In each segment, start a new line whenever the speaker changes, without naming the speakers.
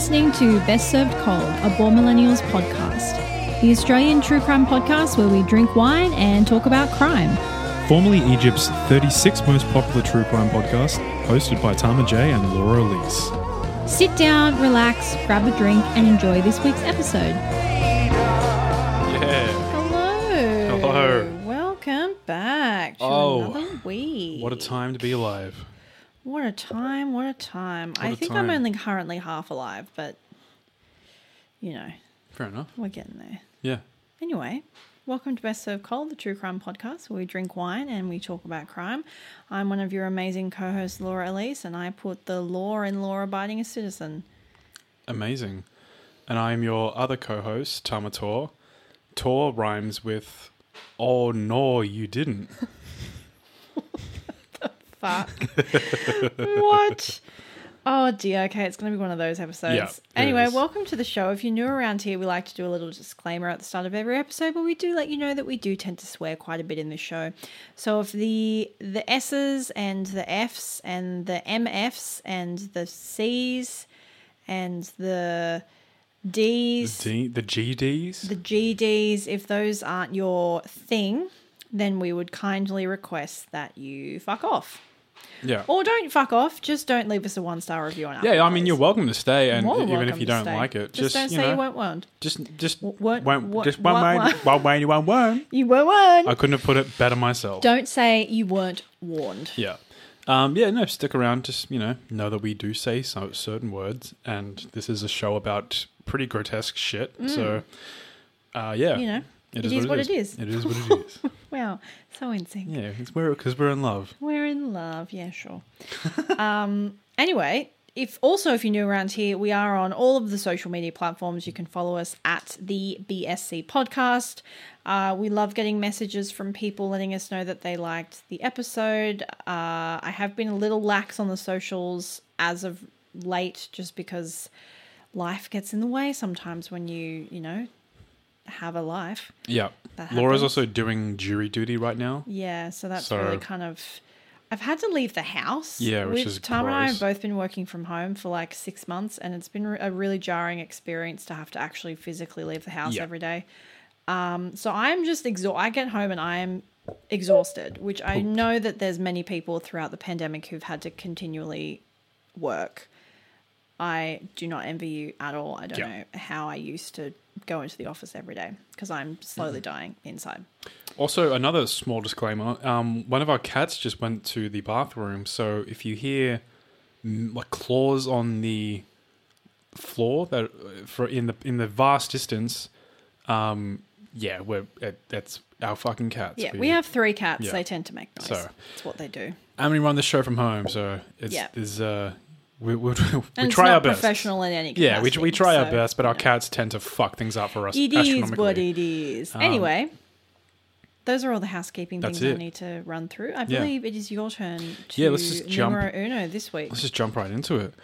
listening to Best Served Cold, a Born Millennials podcast, the Australian true crime podcast where we drink wine and talk about crime.
Formerly Egypt's 36th most popular true crime podcast, hosted by Tama J and Laura Elise.
Sit down, relax, grab a drink, and enjoy this week's episode.
Yeah.
Hello.
Hello.
Welcome back to
Oh,
another week.
What a time to be alive.
What a time, what a time. I
a
think I'm only currently half alive, but you know,
Fair enough.
we're getting there.
Yeah.
Anyway, welcome to Best Served Cold, the true crime podcast where we drink wine and we talk about crime. I'm one of your amazing co hosts, Laura Elise, and I put the law in law abiding a citizen.
Amazing. And I'm your other co host, Tama Tor. Tor rhymes with, oh, no, you didn't.
Fuck. what? Oh dear. Okay, it's going to be one of those episodes.
Yeah,
anyway,
is.
welcome to the show. If you're new around here, we like to do a little disclaimer at the start of every episode, but we do let you know that we do tend to swear quite a bit in this show. So if the the S's and the F's and the MFs and the C's and the D's,
D, the GDs?
the GDs, if those aren't your thing, then we would kindly request that you fuck off.
Yeah.
Or don't fuck off. Just don't leave us a one star review on Apple.
Yeah, I mean, you're welcome to stay, and
More
even if you
to
don't
stay.
like it,
just,
just,
don't
you
say
know,
you won't want.
just just
what-
won't,
what-
just one way, one way, one way.
You won't want.
I couldn't have put it better myself.
Don't say you weren't warned.
Yeah. Um, yeah, no, stick around. Just, you know, know that we do say so, certain words, and this is a show about pretty grotesque shit. So, uh, yeah.
Mm. You know,
it
it is what it is.
It is what it is.
Wow, so in sync.
yeah, it's where because we're in love.
We're in love. Yeah, sure. um, anyway, if also if you're new around here, we are on all of the social media platforms. You can follow us at the BSC podcast. Uh, we love getting messages from people letting us know that they liked the episode. Uh, I have been a little lax on the socials as of late, just because life gets in the way sometimes when you you know have a life.
Yeah. Laura's also doing jury duty right now.
Yeah, so that's
So-
really kind of. I've had to leave the house.
Yeah, which is
Tom and I have both been working from home for like six months, and it's been a really jarring experience to have to actually physically leave the house
Yeah.
every day. Um, so I'm just exhausted. I get home and I am exhausted, which I know that there's many people throughout the pandemic who've had to continually work. I do not envy you at all. I don't
Yeah.
know how I used to go into the office every day because I'm slowly
Mm-hmm.
dying inside.
Also, another small disclaimer: um, one of our cats just went to the bathroom, so if you hear mm, like claws on the floor that for in the in the vast distance, um, yeah, we're that's our fucking cats.
Yeah, we have three cats.
Yeah.
They tend to make noise.
So-
That's what they do.
and we run the show from home, so it's
Yeah.
there's uh we we, we try
not
our best.
professional in any
Yeah, we,
capacity,
we try our best, but our
know.
cats tend to fuck things up for us.
It is what it is.
Um,
anyway, those are all the housekeeping things I need to run through. I
Yeah.
believe it is your turn to
Yeah, let's just jump.
uno this week.
Let's just jump right into it.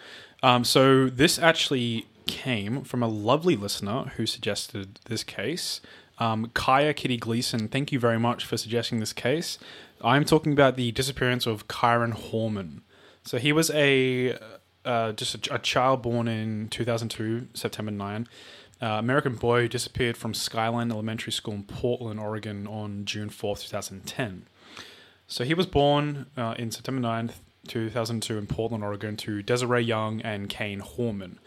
Um, so this actually came from a lovely listener who suggested this case. Um, Kaya Kitty Gleason, thank you very much for suggesting this case. I'm talking about the disappearance of Kyron Horman. So he was a uh, just a, a child born in 2002, September 9. Uh, American boy who disappeared from Skyline Elementary School in Portland, Oregon on June 4th, 2010. So he was born uh, in September 9th, 2002, in Portland, Oregon, to Desiree Young and Kane Horman.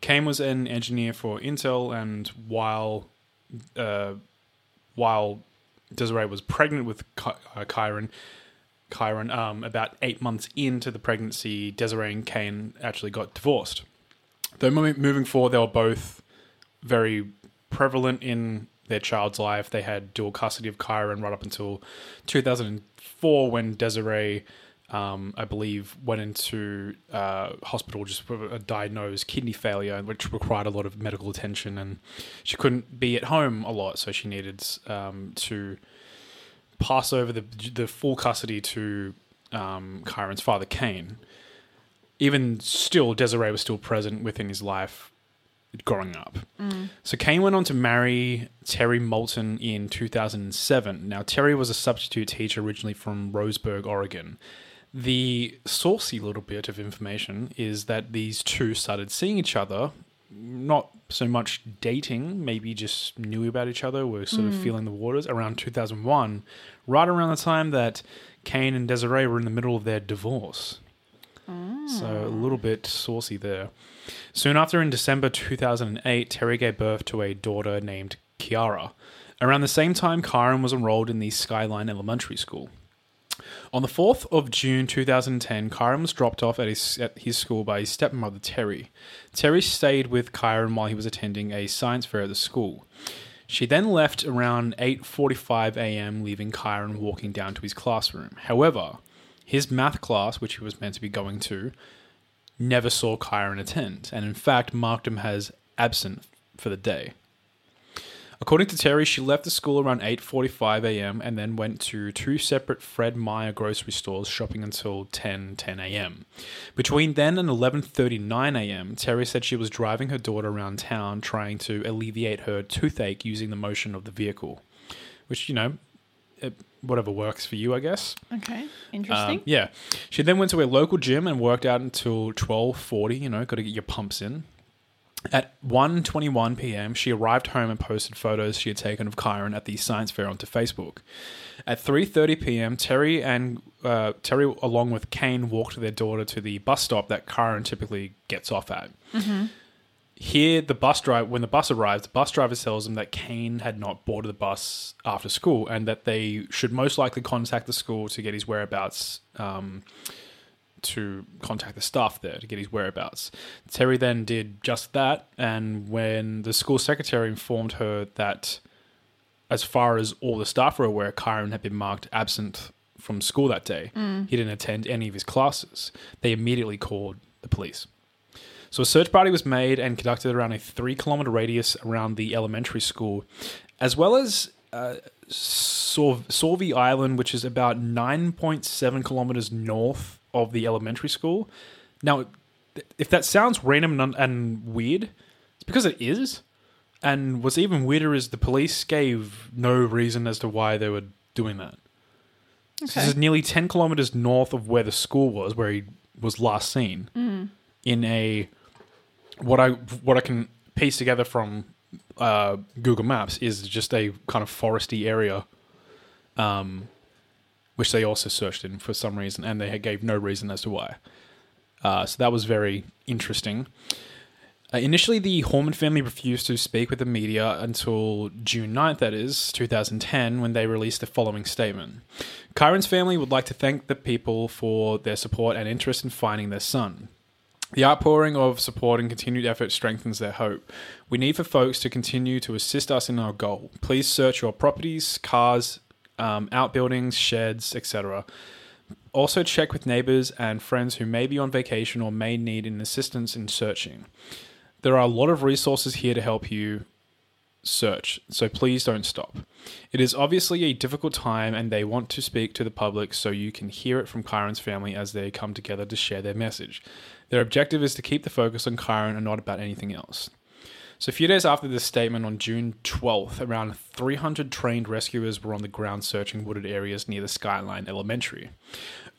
Kane was an engineer for Intel, and while uh, while Desiree was pregnant with Ky- uh, Kyron, Kyron, um, about eight months into the pregnancy, Desiree and Kane actually got divorced. Though moving forward, they were both very prevalent in their child's life. They had dual custody of Kyron right up until 2004 when Desiree, um, I believe, went into uh, hospital just with a diagnosed kidney failure, which required a lot of medical attention, and she couldn't be at home a lot, so she needed um, to pass over the the full custody to um, Kyron's father, Kane. Even still, Desiree was still present within his life growing up. So Kane went on to marry Terry Moulton in 2007. Now, Terry was a substitute teacher originally from Roseburg, Oregon. The saucy little bit of information is that these two started seeing each other not so much dating, maybe just knew about each other, were sort of mm. feeling the waters around 2001, right around the time that Kane and Desiree were in the middle of their divorce. So a ah. little bit saucy there. Soon after, in December 2008, Terry gave birth to a daughter named Kiara. Around the same time, Kyron was enrolled in the Skyline Elementary School. On the 4th of June 2010, Kyron was dropped off at his, at his school by his stepmother, Terry. Terry stayed with Kyron while he was attending a science fair at the school. She then left around 8:45 a.m., leaving Kyron walking down to his classroom. However, his math class, which he was meant to be going to, never saw Kyron attend, and in fact marked him as absent for the day. According to Terry, she left the school around 8:45 a.m. and then went to two separate Fred Meyer grocery stores shopping until 10 10 a.m. Between then and 11:39 a.m., Terry said she was driving her daughter around town trying to alleviate her toothache using the motion of the vehicle, which you know, it, whatever works for you, I guess.
Okay. Interesting.
Um, yeah. She then went to a local gym and worked out until 12:40, you know, got to get your pumps in. At 1:21 p.m., she arrived home and posted photos she had taken of Kyron at the science fair onto Facebook. At 3:30 p.m., Terry and uh, Terry, along with Kane, walked their daughter to the bus stop that Kyron typically gets off at. Here, the bus driver, when the bus arrives, the bus driver tells them that Kane had not boarded the bus after school and that they should most likely contact the school to get his whereabouts. Um, to contact the staff there to get his whereabouts. Terry then did just that, and when the school secretary informed her that, as far as all the staff were aware, Kyron had been marked absent from school that day, he didn't attend any of his classes. They immediately called the police. So a search party was made and conducted around a three kilometer radius around the elementary school, as well as uh, Sor- Sauvie Island, which is about 9.7 kilometers north of the elementary school. Now, if that sounds random and, and weird, it's because it is. And what's even weirder is the police gave no reason as to why they were doing that. So this is nearly 10 kilometers north of where the school was, where he was last seen, in a what I what I can piece together from uh, Google Maps is just a kind of foresty area, um, which they also searched in for some reason, and they gave no reason as to why. Uh, so that was very interesting. Uh, initially, the Horman family refused to speak with the media until June 9th, that is, 2010, when they released the following statement. Kyron's family would like to thank the people for their support and interest in finding their son. The outpouring of support and continued effort strengthens their hope. We need for folks to continue to assist us in our goal. Please search your properties, cars, um, outbuildings, sheds, etc. Also, check with neighbors and friends who may be on vacation or may need an assistance in searching. There are a lot of resources here to help you search, so please don't stop. It is obviously a difficult time, and they want to speak to the public so you can hear it from Kyron's family as they come together to share their message. Their objective is to keep the focus on Kyron and not about anything else. So, a few days after this statement, on June 12th, around 300 trained rescuers were on the ground searching wooded areas near the Skyline Elementary.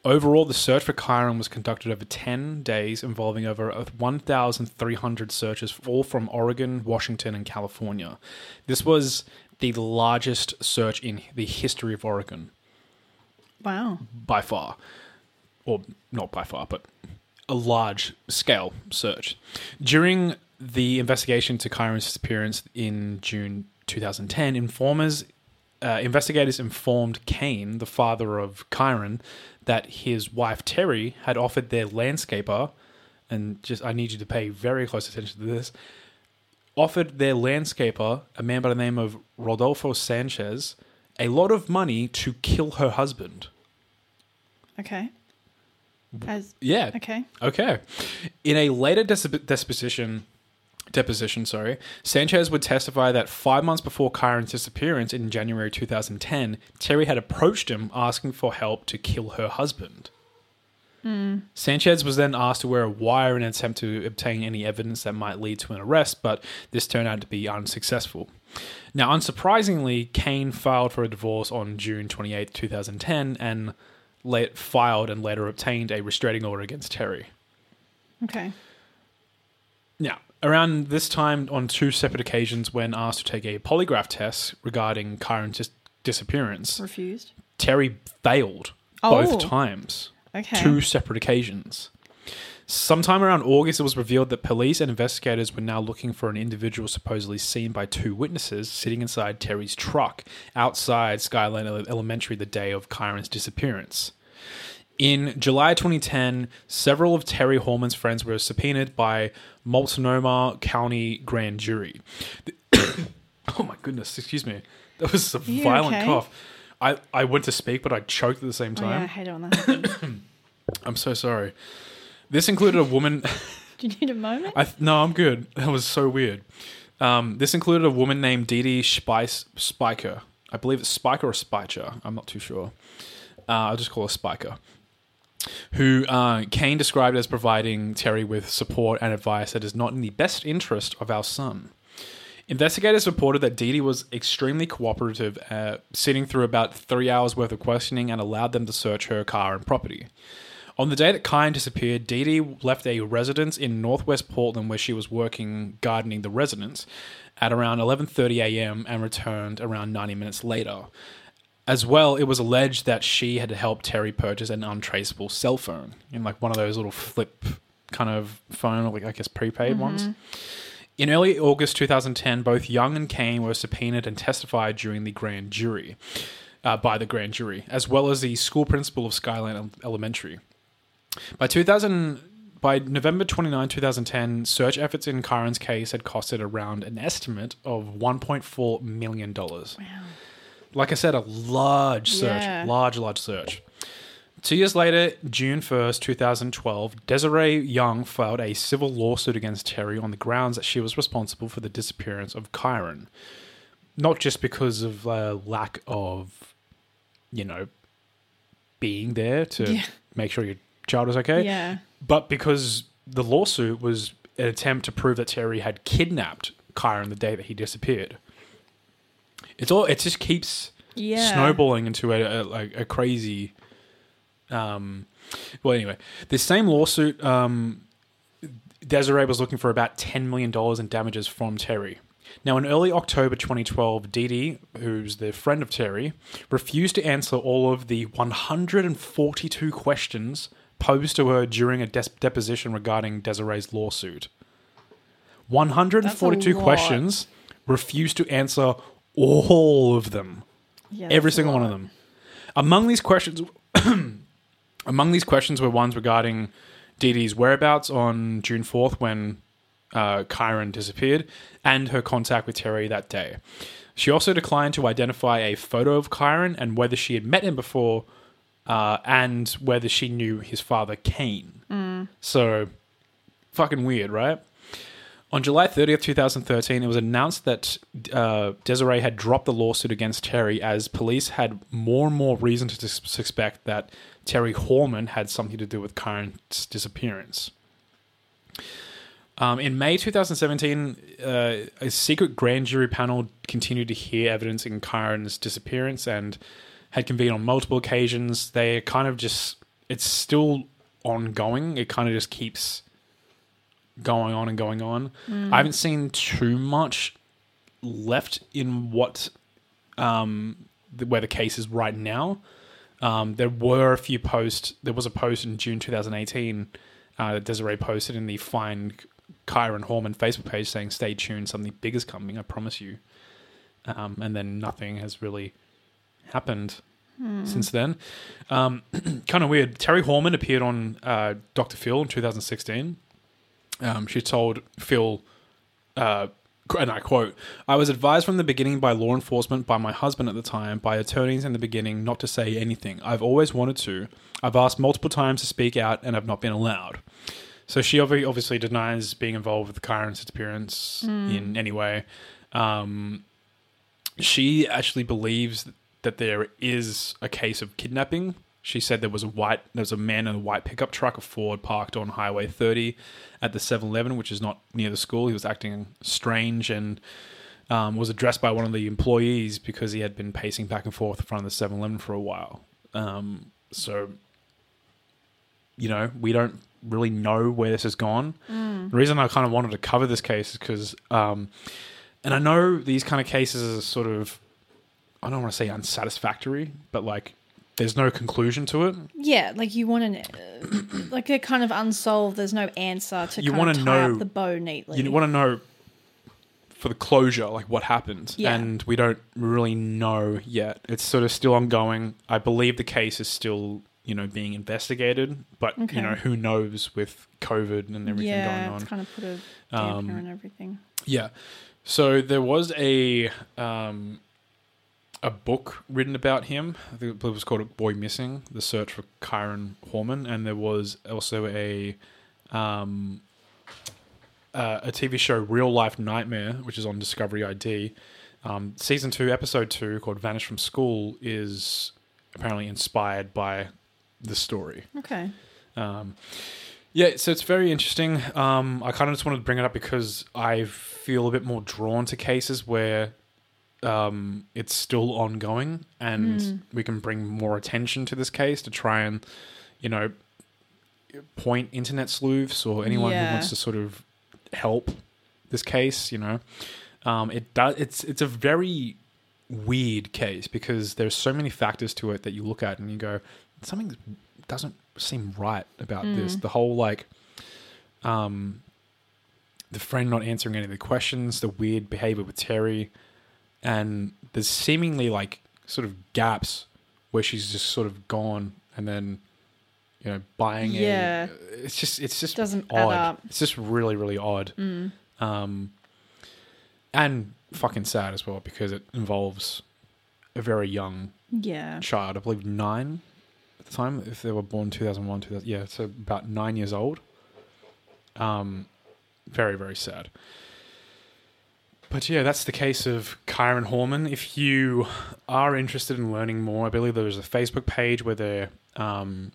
Overall, the search for Kyron was conducted over 10 days, involving over 1,300 searches, all from Oregon, Washington, and California. This was the largest search in the history of Oregon,
Wow.
by far. Or not by far, but a large scale search. During the investigation to Kyron's disappearance in June 2010, informers, uh, investigators informed Kane, the father of Kyron, that his wife Terry had offered their landscaper, and just I need you to pay very close attention to this, offered their landscaper, a man by the name of Rodolfo Sanchez, a lot of money to kill her husband.
Okay. As
Yeah,
okay.
Okay. In a later dis- disposition, deposition, sorry, Sanchez would testify that five months before Kyron's disappearance in January 2010, Terry had approached him asking for help to kill her husband. Hmm. Sanchez was then asked to wear a wire in an attempt to obtain any evidence that might lead to an arrest, but this turned out to be unsuccessful. Now, unsurprisingly, Kane filed for a divorce on June 28, 2010, and late filed and later obtained a restraining order against Terry.
Okay.
Around this time, on two separate occasions, when asked to take a polygraph test regarding Kyron's dis- disappearance,
Refused.
Terry failed
Oh.
both times.
Okay.
Two separate occasions. Sometime around August, it was revealed that police and investigators were now looking for an individual supposedly seen by two witnesses sitting inside Terry's truck outside Skyline Elementary the day of Kyron's disappearance. In July 2010, several of Terry Horman's friends were subpoenaed by Multnomah County Grand Jury. oh my goodness, excuse me. That was a
you
violent
okay?
cough. I, I went to speak, but I choked at the same
Oh, yeah, I
time.
hate it when that happens.
I'm so sorry. This included a woman.
Do you need a moment?
I no, I'm good. That was so weird. Um, this included a woman named Dee Dee Spice Spiker. I believe it's Spiker or Spicher. I'm not too sure. Uh, I'll just call her Spiker. Who uh, Kane described as providing Terry with support and advice that is not in the best interest of our son. Investigators reported that Dee was extremely cooperative, uh, sitting through about three hours worth of questioning and allowed them to search her car and property. On the day that Kyron disappeared, Dee Dee left a residence in northwest Portland where she was working gardening the residence at around 11:30 a.m. and returned around 90 minutes later. As well, it was alleged that she had helped Terry purchase an untraceable cell phone in like one of those little flip kind of phone, like I guess prepaid ones. In early August 2010, both Young and Kane were subpoenaed and testified during the grand jury, uh, by the grand jury, as well as the school principal of Skyline Elementary. By 2000, by November 29, 2010, search efforts in Kyron's case had costed around an estimate of 1.4 million dollars.
Wow.
Like I said, a large search,
Yeah.
large, large search. Two years later, June 1st, 2012, Desiree Young filed a civil lawsuit against Terry on the grounds that she was responsible for the disappearance of Kyron. Not just because of uh, lack of, you know, being there to
Yeah.
make sure your child is okay,
Yeah.
but because the lawsuit was an attempt to prove that Terry had kidnapped Kyron the day that he disappeared. It's all. It just keeps
Yeah.
snowballing into a, a like a crazy. Um, well, anyway, this same lawsuit, um, Desiree was looking for about ten million dollars in damages from Terry. Now, in early October 2012, Dee Dee, who's the friend of Terry, refused to answer all of the 142 questions posed to her during a des- deposition regarding Desiree's lawsuit. 142 questions, refused to answer all of them
Yeah,
every single one of them. Among these questions, among these questions were ones regarding Dee Dee's whereabouts on June fourth when uh, Kyron disappeared, and her contact with Terry that day. She also declined to identify a photo of Kyron and whether she had met him before, uh, and whether she knew his father Kane. So, fucking weird, right? On July 30th, 2013, it was announced that uh, Desiree had dropped the lawsuit against Terry as police had more and more reason to sus- suspect that Terry Horman had something to do with Kyron's disappearance. Um, in May 2017, uh, a secret grand jury panel continued to hear evidence in Kyron's disappearance and had convened on multiple occasions. They kind of just, it's still ongoing. It kind of just keeps going on and going on. I haven't seen too much left in what um, the, where the case is right now. Um, there were a few posts. There was a post in June 2018 uh, that Desiree posted in the Find Kyron Horman Facebook page saying, "Stay tuned, something big is coming. I promise you." Um, and then nothing has really happened since then. Um, kind of weird. Terry Horman appeared on uh, Dr. Phil in 2016. Um, she told Phil, uh, and I quote, I was advised from the beginning by law enforcement, by my husband at the time, by attorneys in the beginning not to say anything. I've always wanted to. I've asked multiple times to speak out and I've not been allowed. So she obviously denies being involved with Kyron's disappearance in any way. Um, she actually believes that there is a case of kidnapping. She said there was a white, there was a man in a white pickup truck, a Ford, parked on Highway 30 at the 7-Eleven, which is not near the school. He was acting strange and um, was addressed by one of the employees because he had been pacing back and forth in front of the 7-Eleven for a while. Um, so, you know, we don't really know where this has gone.
Mm.
The reason I kind of wanted to cover this case is because, um, and I know these kind of cases are sort of, I don't want to say unsatisfactory, but like there's no conclusion to it.
Yeah, like you want to, uh, like they're kind of unsolved. There's no answer to
You wanna know-
up the bow neatly.
You want to know for the closure, like what happened,
Yeah.
and we don't really know yet. It's sort of still ongoing. I believe the case is still, you know, being investigated, but
Okay.
you know, who knows with COVID and everything
yeah,
going on.
kind of put a damper
Um,
and everything.
Yeah. So there was a um, a book written about him. I think it was called Boy Missing: The Search for Kyron Horman," and there was also a um, uh, a TV show, Real Life Nightmare, which is on Discovery ID. Um, season two, episode two, called "Vanish from School," is apparently inspired by the story.
Okay.
Um, yeah, so it's very interesting. Um, I kind of just wanted to bring it up because I feel a bit more drawn to cases where um, it's still ongoing and we can bring more attention to this case to try and, you know, point internet sleuths or anyone
Yeah.
who wants to sort of help this case. You know, um, it does. It's it's a very weird case because there's so many factors to it that you look at and you go, something doesn't seem right about this. The whole like, um, the friend not answering any of the questions, the weird behavior with Terry, and there's seemingly like sort of gaps where she's just sort of gone and then you know buying it.
Yeah.
a it's just it's just
Doesn't add
odd
up.
it's just really really odd um and fucking sad as well because it involves a very young
Yeah.
child i believe nine at the time if they were born 2001 2000 yeah so about nine years old um very very sad but yeah, that's the case of Kyron Horman. If you are interested in learning more, I believe there's a Facebook page where they're um,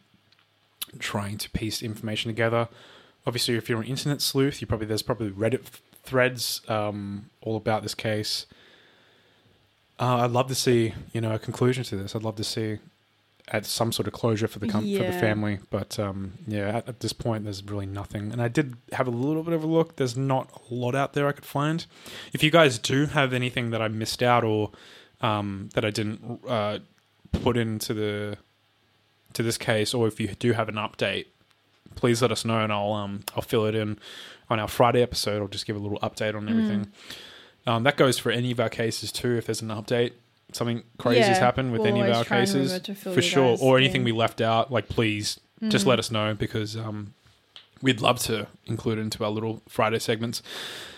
trying to piece information together. Obviously, if you're an internet sleuth, you probably there's probably Reddit th- threads um, all about this case. Uh, I'd love to see you know a conclusion to this. I'd love to see at some sort of closure for the com- for the family. But um, yeah, at, at this point, there's really nothing. And I did have a little bit of a look. There's not a lot out there I could find. If you guys do have anything that I missed out or um, that I didn't uh, put into the to this case, or if you do have an update, please let us know, and I'll um, I'll fill it in on our Friday episode. I'll just give a little update on everything. Um, that goes for any of our cases too. If there's an update, something crazy has
Yeah,
happened with
we'll
any of
always
our
try and
cases,
remember to fill
for
you
sure,
guys
or anything
in.
we left out, like please just let us know because um, we'd love to include it into our little Friday segments.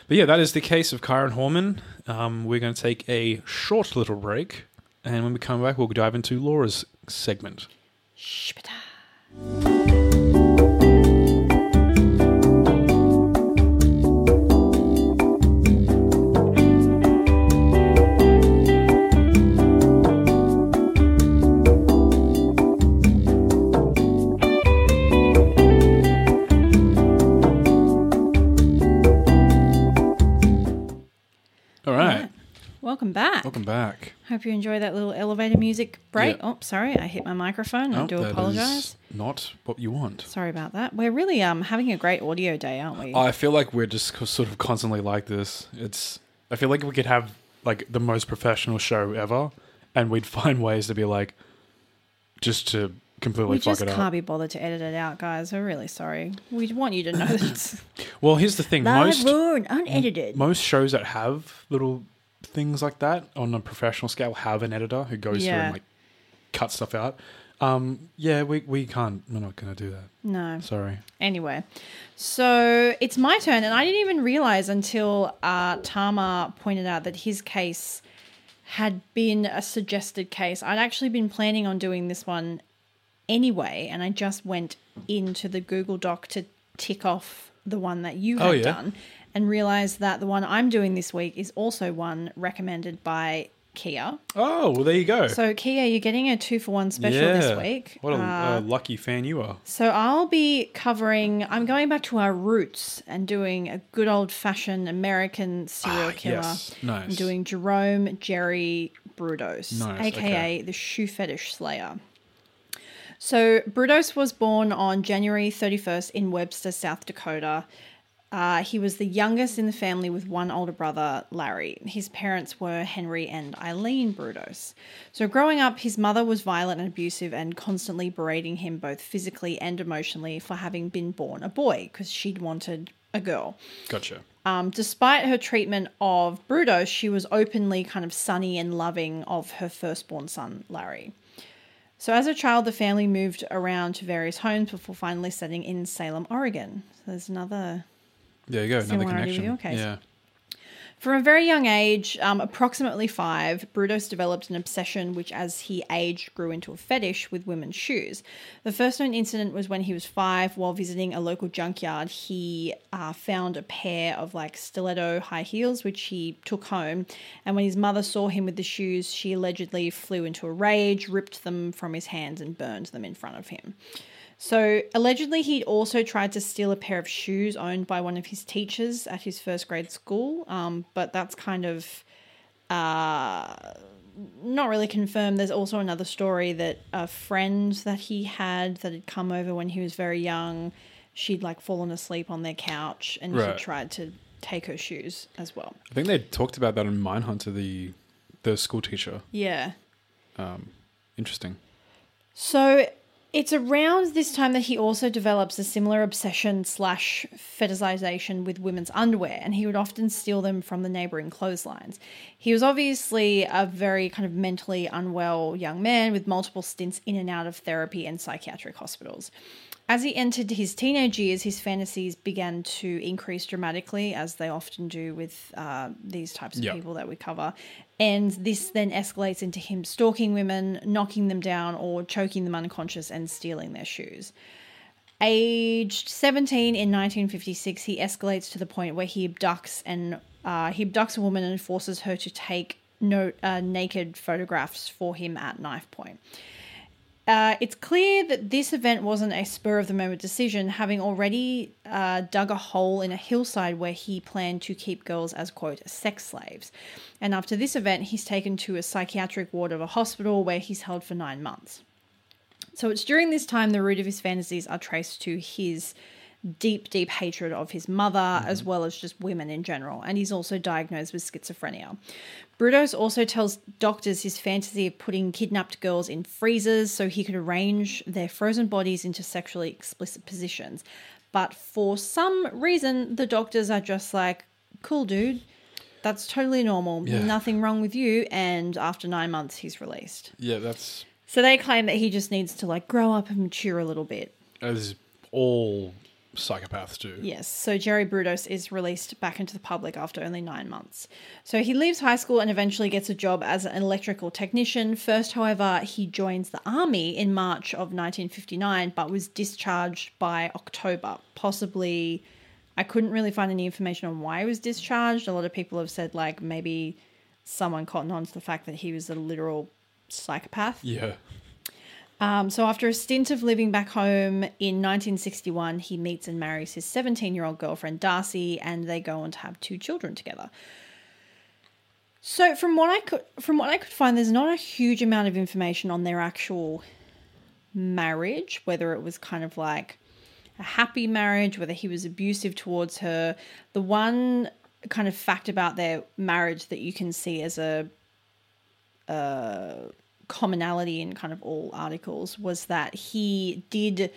But yeah, that is the case of Kyron Horman. Um, we're going to take a short little break, and when we come back, we'll dive into Laura's segment.
Shpita. Welcome back.
welcome back.
Hope you enjoy that little elevator music break.
Yeah.
Oh, sorry, I hit my microphone. I
Oh,
do apologize.
is Not what you want.
Sorry about that. We're really um having a great audio day, aren't we?
I feel like we're just sort of constantly like this. It's. I feel like we could have like the most professional show ever, and we'd find ways to be like, just to completely
we
fuck
just
it
can't
up.
be bothered to edit it out, guys. We're really sorry. We want you to know that
Well, here's the thing:
live,
most
unedited.
most shows that have little things like that on a professional scale have an editor who goes through and like cut stuff out. Um, yeah, we we can't. We're not going to do that.
no.
Sorry.
Anyway, so it's my turn, and I didn't even realize until uh, Tama pointed out that his case had been a suggested case. I'd actually been planning on doing this one anyway, and I just went into the Google Doc to tick off the one that you had
Oh, yeah.
done and realized that the one I'm doing this week is also one recommended by Kia.
Oh, well, there you go.
So, Kia, you're getting a two for one special this week.
What a
Uh,
uh, lucky fan you are.
so I'll be covering. I'm going back to our roots and doing a good old fashioned American serial
Ah,
killer.
yes. Nice.
I'm doing Jerome Jerry Brudos,
Nice,
aka
okay.
the Shoe Fetish Slayer. So Brudos was born on January 31st in Webster, South Dakota. Uh, he was the youngest in the family with one older brother, Larry. His parents were Henry and Eileen Brudos. So, growing up, his mother was violent and abusive and constantly berating him both physically and emotionally for having been born a boy because she'd wanted a girl.
Gotcha.
Um, despite her treatment of Brudos, she was openly kind of sunny and loving of her firstborn son, Larry. So, as a child, the family moved around to various homes before finally settling in Salem, Oregon. So, there's another
There you go. Another connection.
case.
Yeah.
From a very young age, um, approximately five, Brudos developed an obsession which, as he aged, grew into a fetish with women's shoes. The first known incident was when he was five, while visiting a local junkyard. He uh, found a pair of like stiletto high heels, which he took home. And when his mother saw him with the shoes, she allegedly flew into a rage, ripped them from his hands, and burned them in front of him. So, allegedly, he also tried to steal a pair of shoes owned by one of his teachers at his first grade school, um, but that's kind of uh, not really confirmed. There's also another story that a friend that he had that had come over when he was very young, she'd like fallen asleep on their couch and
Right.
he tried to take her shoes as well.
I think they talked about that in Mindhunter, the the school teacher.
Yeah.
Um, Interesting.
So it's around this time that he also develops a similar obsession slash fetishization with women's underwear, and he would often steal them from the neighboring clotheslines. He was obviously a very kind of mentally unwell young man with multiple stints in and out of therapy and psychiatric hospitals. As he entered his teenage years, his fantasies began to increase dramatically, as they often do with uh, these types of
Yeah.
people that we cover. And this then escalates into him stalking women, knocking them down, or choking them unconscious and stealing their shoes. Aged 17 in 1956, he escalates to the point where he abducts and uh, he abducts a woman and forces her to take no, uh, naked photographs for him at knife point. Uh, it's clear that this event wasn't a spur of the moment decision, having already uh, dug a hole in a hillside where he planned to keep girls as, quote, sex slaves. And after this event, he's taken to a psychiatric ward of a hospital where he's held for nine months. So it's during this time the root of his fantasies are traced to his deep, deep hatred of his mother, mm-hmm. as well as just women in general. And he's also diagnosed with schizophrenia. Brudos also tells doctors his fantasy of putting kidnapped girls in freezers so he could arrange their frozen bodies into sexually explicit positions. But for some reason, the doctors are just like, cool, dude. That's totally normal.
Yeah.
Nothing wrong with you. And after nine months, he's released.
Yeah, that's
So they claim that he just needs to like grow up and mature a little bit.
as all psychopaths do.
Yes, so Jerry Brudos is released back into the public after only nine months. So he leaves high school and eventually gets a job as an electrical technician. First, however, he joins the army in March of 1959, but was discharged by October. Possibly, I couldn't really find any information on why he was discharged. A lot of people have said, like, maybe someone cottoned on to the fact that he was a literal psychopath.
Yeah.
Um, so after a stint of living back home in 1961, he meets and marries his 17-year-old girlfriend Darcy, and they go on to have two children together. So from what I could from what I could find, there's not a huge amount of information on their actual marriage, whether it was kind of like a happy marriage, whether he was abusive towards her. The one kind of fact about their marriage that you can see as a commonality in kind of all articles was that he did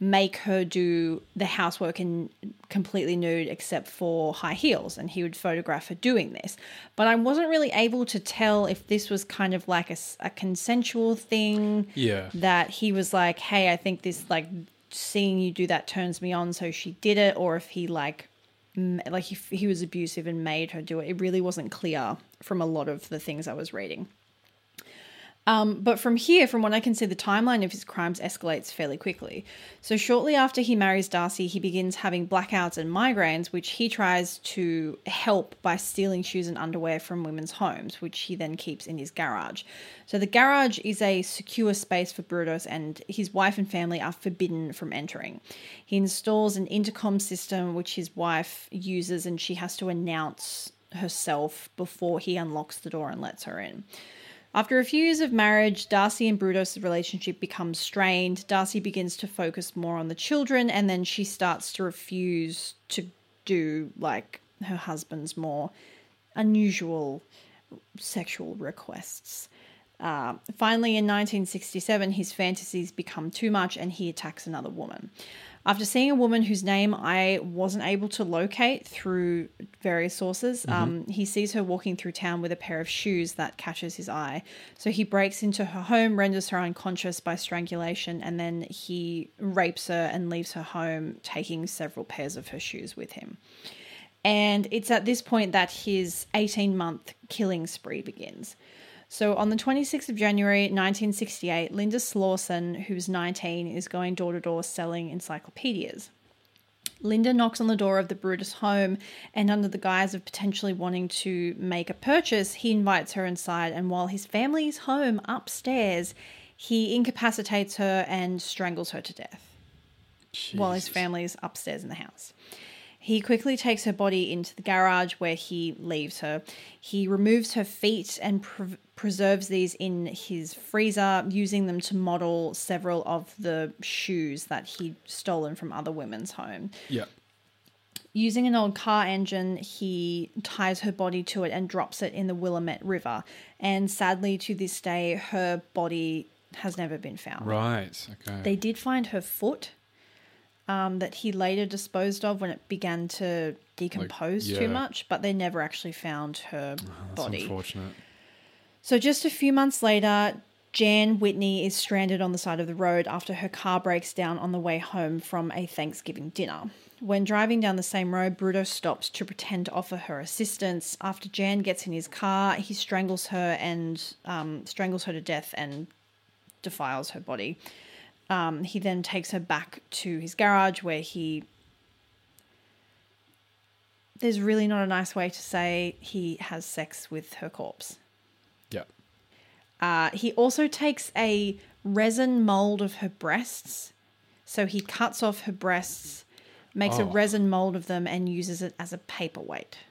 make her do the housework in completely nude except for high heels and he would photograph her doing this. But i wasn't really able to tell if this was kind of like a consensual thing
Yeah.
that he was like hey i think this like seeing you do that turns me on so she did it or if he like like if he was abusive and made her do it. It really wasn't clear from a lot of the things i was reading um, but from here, from what I can see, the timeline of his crimes escalates fairly quickly. So, shortly after he marries Darcy, he begins having blackouts and migraines, which he tries to help by stealing shoes and underwear from women's homes, which he then keeps in his garage. So, the garage is a secure space for Brudos, and his wife and family are forbidden from entering. He installs an intercom system, which his wife uses, and she has to announce herself before he unlocks the door and lets her in. After a few years of marriage, Darcy and Brudos' relationship becomes strained. Darcy begins to focus more on the children, and then she starts to refuse to do like her husband's more unusual sexual requests. Uh, finally, in 1967, his fantasies become too much and he attacks another woman. After seeing a woman whose name I wasn't able to locate through various sources, um, he sees her walking through town with a pair of shoes that catches his eye. So he breaks into her home, renders her unconscious by strangulation, and then he rapes her and leaves her home, taking several pairs of her shoes with him. And it's at this point that his 18 month killing spree begins. So on the 26th of January 1968, Linda Slawson, who's 19, is going door to door selling encyclopedias. Linda knocks on the door of the Brudos home, and under the guise of potentially wanting to make a purchase, he invites her inside. And while his family is home upstairs, he incapacitates her and strangles her to death while his
Jesus.
family is upstairs in the house. He quickly takes her body into the garage where he leaves her. He removes her feet and pre- preserves these in his freezer, using them to model several of the shoes that he'd stolen from other women's home.
Yeah.
Using an old car engine, he ties her body to it and drops it in the Willamette River. And sadly, to this day, her body has never been found.
Right. Okay.
They did find her foot um, that he later disposed of when it began to decompose
yeah.
too much, but they never actually found her
That's
body.
unfortunate.
So just a few months later, Jan Whitney is stranded on the side of the road after her car breaks down on the way home from a Thanksgiving dinner. When driving down the same road, Brudos stops to pretend to offer her assistance. After Jan gets in his car, he strangles her and um, strangles her to death and defiles her body. Um, he then takes her back to his garage where he. There's really not a nice way to say he has sex with her corpse.
Yeah.
Uh, he also takes a resin mold of her breasts. So he cuts off her breasts, makes a
Oh.
resin mold of them, and uses it as a paperweight.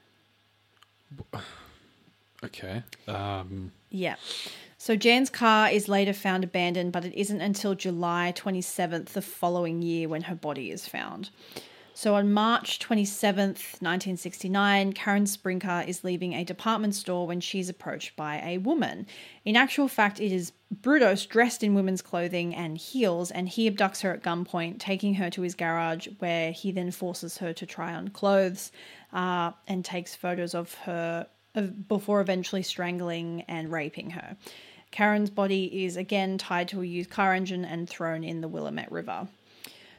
Okay. Um.
Yeah. So Jan's car is later found abandoned, but it isn't until July 27th the following year when her body is found. So on March 27th, 1969, Karen Sprinker is leaving a department store when she's approached by a woman. In actual fact, it is Brudos dressed in women's clothing and heels, and he abducts her at gunpoint, taking her to his garage, where he then forces her to try on clothes uh, and takes photos of her before eventually strangling and raping her. Karen's body is again tied to a used car engine and thrown in the Willamette River.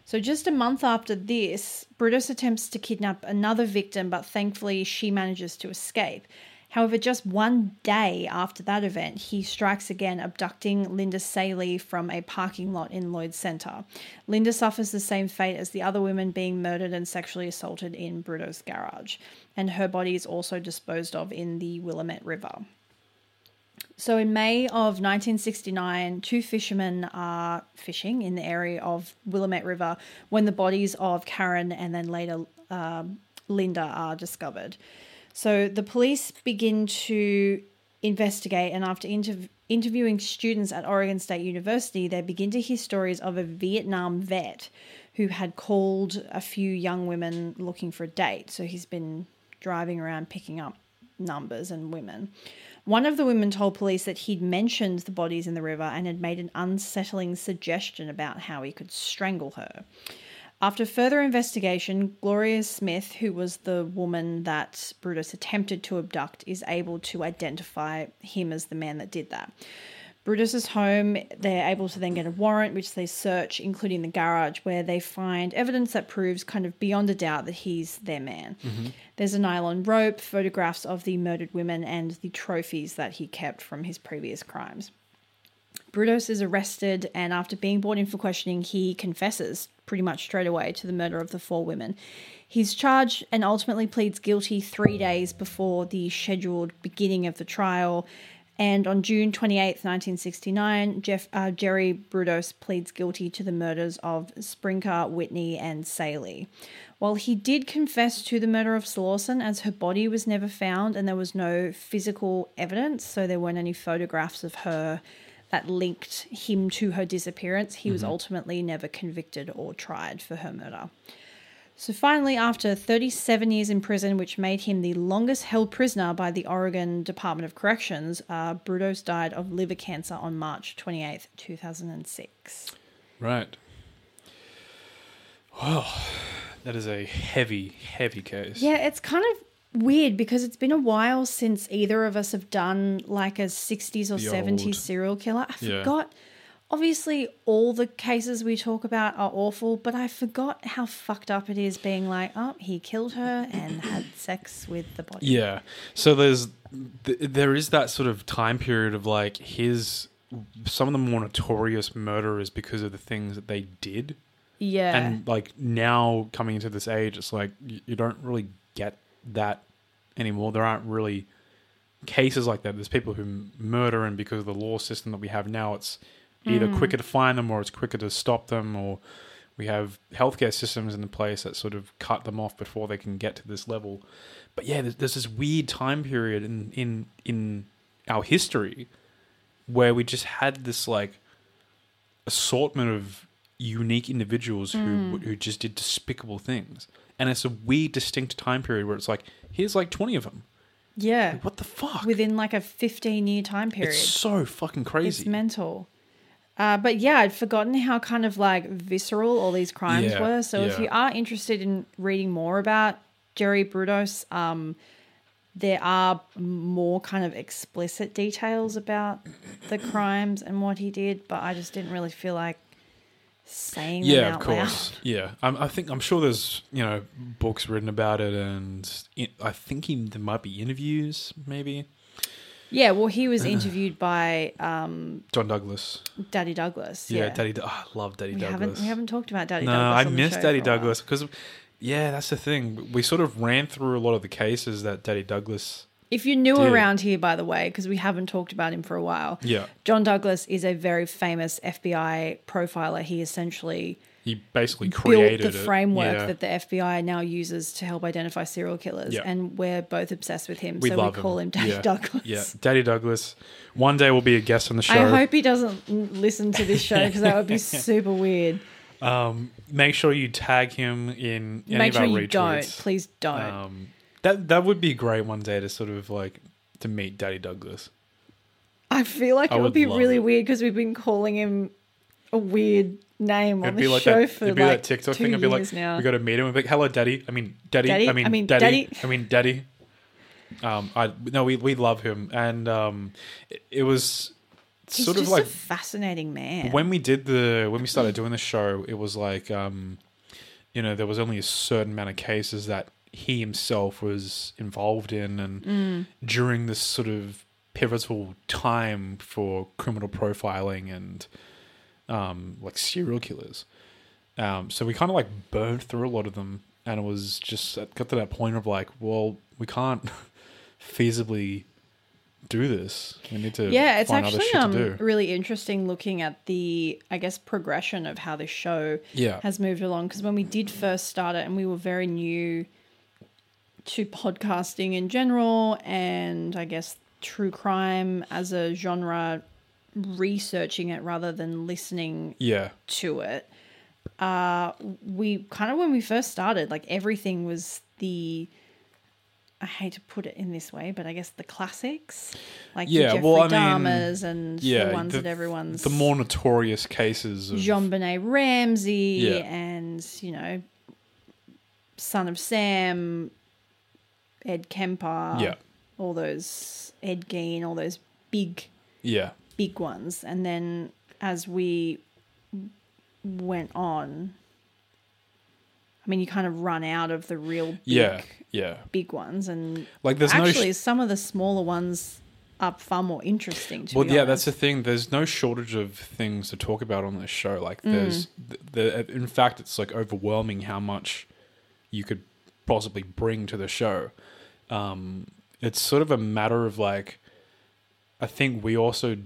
So, just a month after this, Brudos attempts to kidnap another victim, but thankfully she manages to escape. However, just one day after that event, he strikes again, abducting Linda Salee from a parking lot in Lloyd Center. Linda suffers the same fate as the other women being murdered and sexually assaulted in Brudos's garage, and her body is also disposed of in the Willamette River. So in May of 1969, two fishermen are fishing in the area of Willamette River when the bodies of Karen and then later um, Linda are discovered. So the police begin to investigate, and after interv- interviewing students at Oregon State University, they begin to hear stories of a Vietnam vet who had called a few young women looking for a date. So he's been driving around picking up numbers and women. One of the women told police that he'd mentioned the bodies in the river and had made an unsettling suggestion about how he could strangle her. After further investigation, Gloria Smith, who was the woman that Brudos attempted to abduct, is able to identify him as the man that did that. Brudos's home, they're able to then get a warrant, which they search, including the garage, where they find evidence that proves kind of beyond a doubt that he's their man. Mm-hmm. There's a nylon rope, photographs of the murdered women, and the trophies that he kept from his previous crimes. Brudos is arrested, and after being brought in for questioning, he confesses pretty much straight away to the murder of the four women. He's charged and ultimately pleads guilty three days before the scheduled beginning of the trial. And on June 28th, 1969, Jeff, uh, Jerry Brudos pleads guilty to the murders of Sprinker, Whitney, and Salee. While he did confess to the murder of Slawson, as her body was never found and there was no physical evidence, so there weren't any photographs of her that linked him to her disappearance, he was ultimately never convicted or tried for her murder. So finally, after 37 years in prison, which made him the longest held prisoner by the Oregon Department of Corrections, uh, Brudos died of liver cancer on March 28th, 2006.
Right. Wow. That is a heavy, heavy case.
Yeah, it's kind of weird because it's been a while since either of us have done like a 60s or
The
70s
old-
serial killer. I
Yeah.
forgot. Obviously, all the cases we talk about are awful, but I forgot how fucked up it is being like, oh, he killed her and had sex with the body.
Yeah. So there's th- there is that sort of time period of like his some of the more notorious murderers because of the things that they did.
Yeah.
And like now coming into this age, it's like you, you don't really get that anymore. There aren't really cases like that. There's people who murder, and because of the law system that we have now, it's either mm. quicker to find them or it's quicker to stop them, or we have healthcare systems in the place that sort of cut them off before they can get to this level. But yeah, there's, there's this weird time period in in in our history where we just had this like assortment of unique individuals who mm. who just did despicable things, and it's a weird, distinct time period where it's like here's like twenty of them.
yeah.
What the fuck?
Within like a 15 year time period.
it's so fucking crazy.
It's mental. Uh, but yeah, I'd forgotten how kind of like visceral all these crimes
Yeah,
were. So if you are interested in reading more about Jerry Brudos, um, there are more kind of explicit details about the crimes and what he did, but I just didn't really feel like saying
yeah, of course.
loud.
Yeah, I'm, I think I'm sure there's you know books written about it, and it, I think he, there might be interviews, maybe
Yeah, well, he was interviewed by um,
John Douglas.
Daddy Douglas.
Yeah,
Yeah,
Daddy. Oh, I love Daddy
We
Douglas.
haven't we haven't talked about Daddy
no,
Douglas.
I miss Daddy
for a while.
Douglas because, yeah, that's the thing. We sort of ran through a lot of the cases that Daddy Douglas.
If you're new
Did.
around here, by the way, because we haven't talked about him for a while,
Yeah,
John Douglas is a very famous FBI profiler. He essentially
he basically created
built the
it.
framework
Yeah.
that the FBI now uses to help identify serial killers,
Yeah.
and we're both obsessed with him.
we
so we call him, Daddy
yeah.
Douglas.
Yeah, Daddy Douglas. One day we'll be a guest on the show.
I hope he doesn't listen to this show because that would be super weird.
Um, make sure you tag him in any
Make
of
sure
our
you
retweets.
don't. Please don't.
Um, that that would be great one day to sort of like to meet Daddy Douglas.
I feel like
I
it would
would
be really
it.
weird because we've been calling him a weird name on
It'd
the
be like
show
that.
for
It'd be
like
that TikTok
two
thing. It'd be like
now.
we got to meet him. We'd be like, "Hello, Daddy." I mean, Daddy.
Daddy?
I mean,
I mean,
Daddy.
Daddy.
I mean, Daddy. Um, I no, we we love him, and um, it, it was
He's
sort of like
a fascinating man.
when we did the when we started doing the show, it was like um, you know there was only a certain amount of cases that he himself was involved in, and
Mm.
during this sort of pivotal time for criminal profiling and um, like serial killers, um, so we kind of like burned through a lot of them, and it was just it got to that point of like, well, we can't feasibly do this. We need to
yeah, it's actually um, really interesting looking at the, I guess, progression of how this show
Yeah.
has moved along. Because when we did first start it, and we were very new to podcasting in general, and I guess true crime as a genre, researching it rather than listening
Yeah.
to it. Uh, we kind of when we first started, like everything was the. I hate to put it in this way, but I guess the classics, like
Yeah,
the Jeffrey
well, I mean,
and
Yeah.
the ones
the,
that everyone's
the more notorious cases of
JonBenét Ramsey
Yeah.
and you know, Son of Sam, Ed Kemper,
Yeah.
all those Ed Gein, all those big
yeah.
big ones. And then as we went on, I mean, you kind of run out of the real big,
Yeah. Yeah.
big ones. And
Like there's
actually,
no sh-
some of the smaller ones are far more interesting to
Well, yeah,
honest.
that's the thing. There's no shortage of things to talk about on this show. Like
Mm.
there's the, the in fact it's like overwhelming how much you could possibly bring to the show. Um it's sort of a matter of like I think we also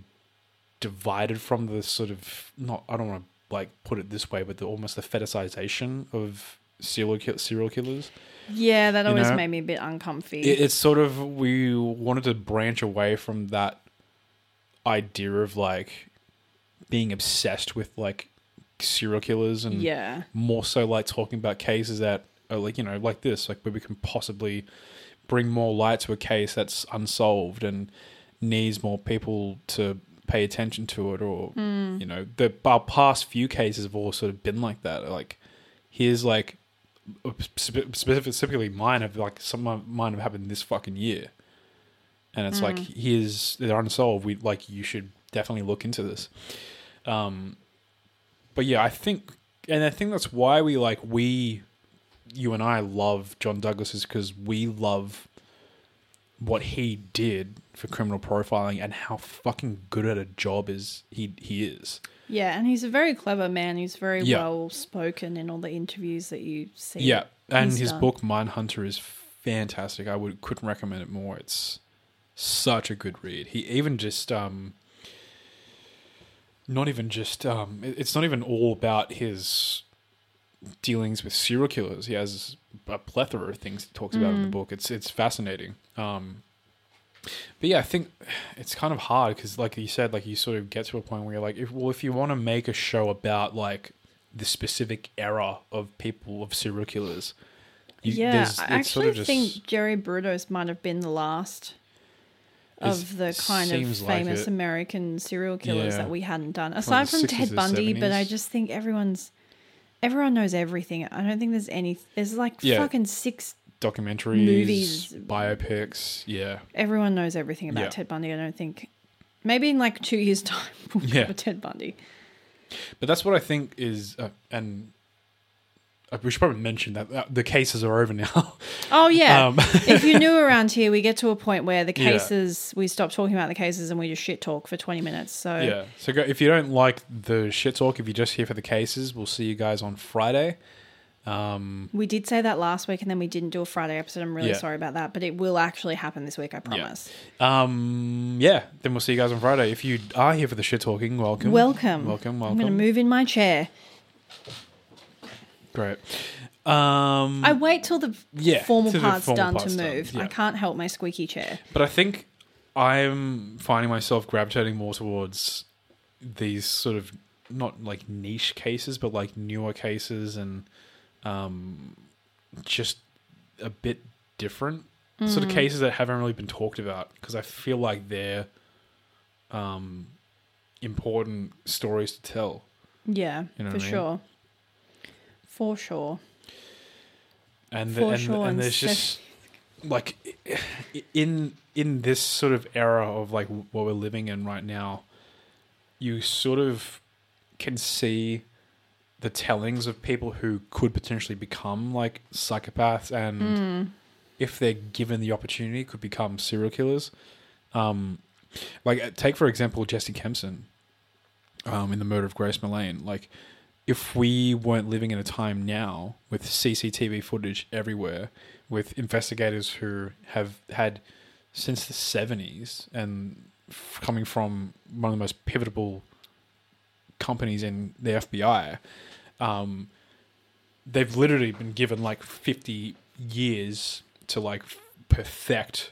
divided from the sort of not I don't want to like put it this way, but the almost the fetishization of serial serial killers.
Yeah, that
You
always
know,
made me a bit uncomfy.
It, it's sort of we wanted to branch away from that idea of like being obsessed with like serial killers and
yeah.
more so like talking about cases that are like you know like this like where we can possibly bring more light to a case that's unsolved and needs more people to pay attention to it or you know the our past few cases have all sort of been like that. Like here's like specifically mine have like some of mine have happened this fucking year. And it's like here's they're unsolved. We like you should definitely look into this. Um but yeah i think and i think that's why we like we you and i love john douglas is because we love what he did for criminal profiling and how fucking good at a job is he he is
Yeah, and he's a very clever man. He's very
Yeah.
well spoken in all the interviews that you see.
yeah and his
done.
book mindhunter is fantastic i would couldn't recommend it more it's such a good read he even just um not even just um it's not even all about his dealings with serial killers he has a plethora of things he talks about in the book it's it's fascinating um but yeah i think it's kind of hard because like you said like you sort of get to a point where you're like if well if you want to make a show about like the specific era of people of serial killers you-
yeah, I
it's sort
actually
of just-
think Jerry Brudos might have been the last of the kind of
seems like
famous. American serial killers
Yeah.
that we hadn't done. Aside from Ted Bundy, but I just think everyone's everyone knows everything. I don't think there's any there's like
Yeah.
fucking six
documentaries
Movies.
biopics yeah
everyone knows everything about
Yeah.
Ted Bundy. I don't think maybe in like two years' time we'll
Yeah.
Ted Bundy.
But that's what I think is, uh, and we should probably mention that uh, the cases are over now.
Oh yeah.
Um,
if you're new around here, we get to a point where the
Yeah.
cases we stop talking about the cases and we just shit talk for 20 minutes. So
yeah. So go, if you don't like the shit talk, if you're just here for the cases, we'll see you guys on Friday. Um,
we did say that last week and then we didn't do a Friday episode. I'm really
Yeah.
sorry about that, but it will actually happen this week, I promise.
um, yeah. Then we'll see you guys on Friday. If you are here for the shit talking, welcome.
Welcome.
Welcome.
I'm going to move in my chair.
Great. Um,
I wait till the
Yeah,
formal
till the
part's
formal
done
part's
to
done,
move.
yeah.
I can't help my squeaky chair.
But I think I'm finding myself gravitating more towards these sort of not like niche cases, but like newer cases and um, just a bit different sort
Mm.
of cases that haven't really been talked about because I feel like they're um, important stories to tell.
Yeah,
You know
for
what I mean?
sure. For sure.
and
For
and, and
and
there's just like in in this sort of era of like what we're living in right now you sort of can see the tellings of people who could potentially become like psychopaths and
Hmm.
if they're given the opportunity could become serial killers um like uh, take for example jesse kempson um in the murder of grace Millane. like if we weren't living in a time now with CCTV footage everywhere, with investigators who have had since the 70s and f- coming from one of the most pivotal companies in the FBI, um, they've literally been given like 50 years to like f- perfect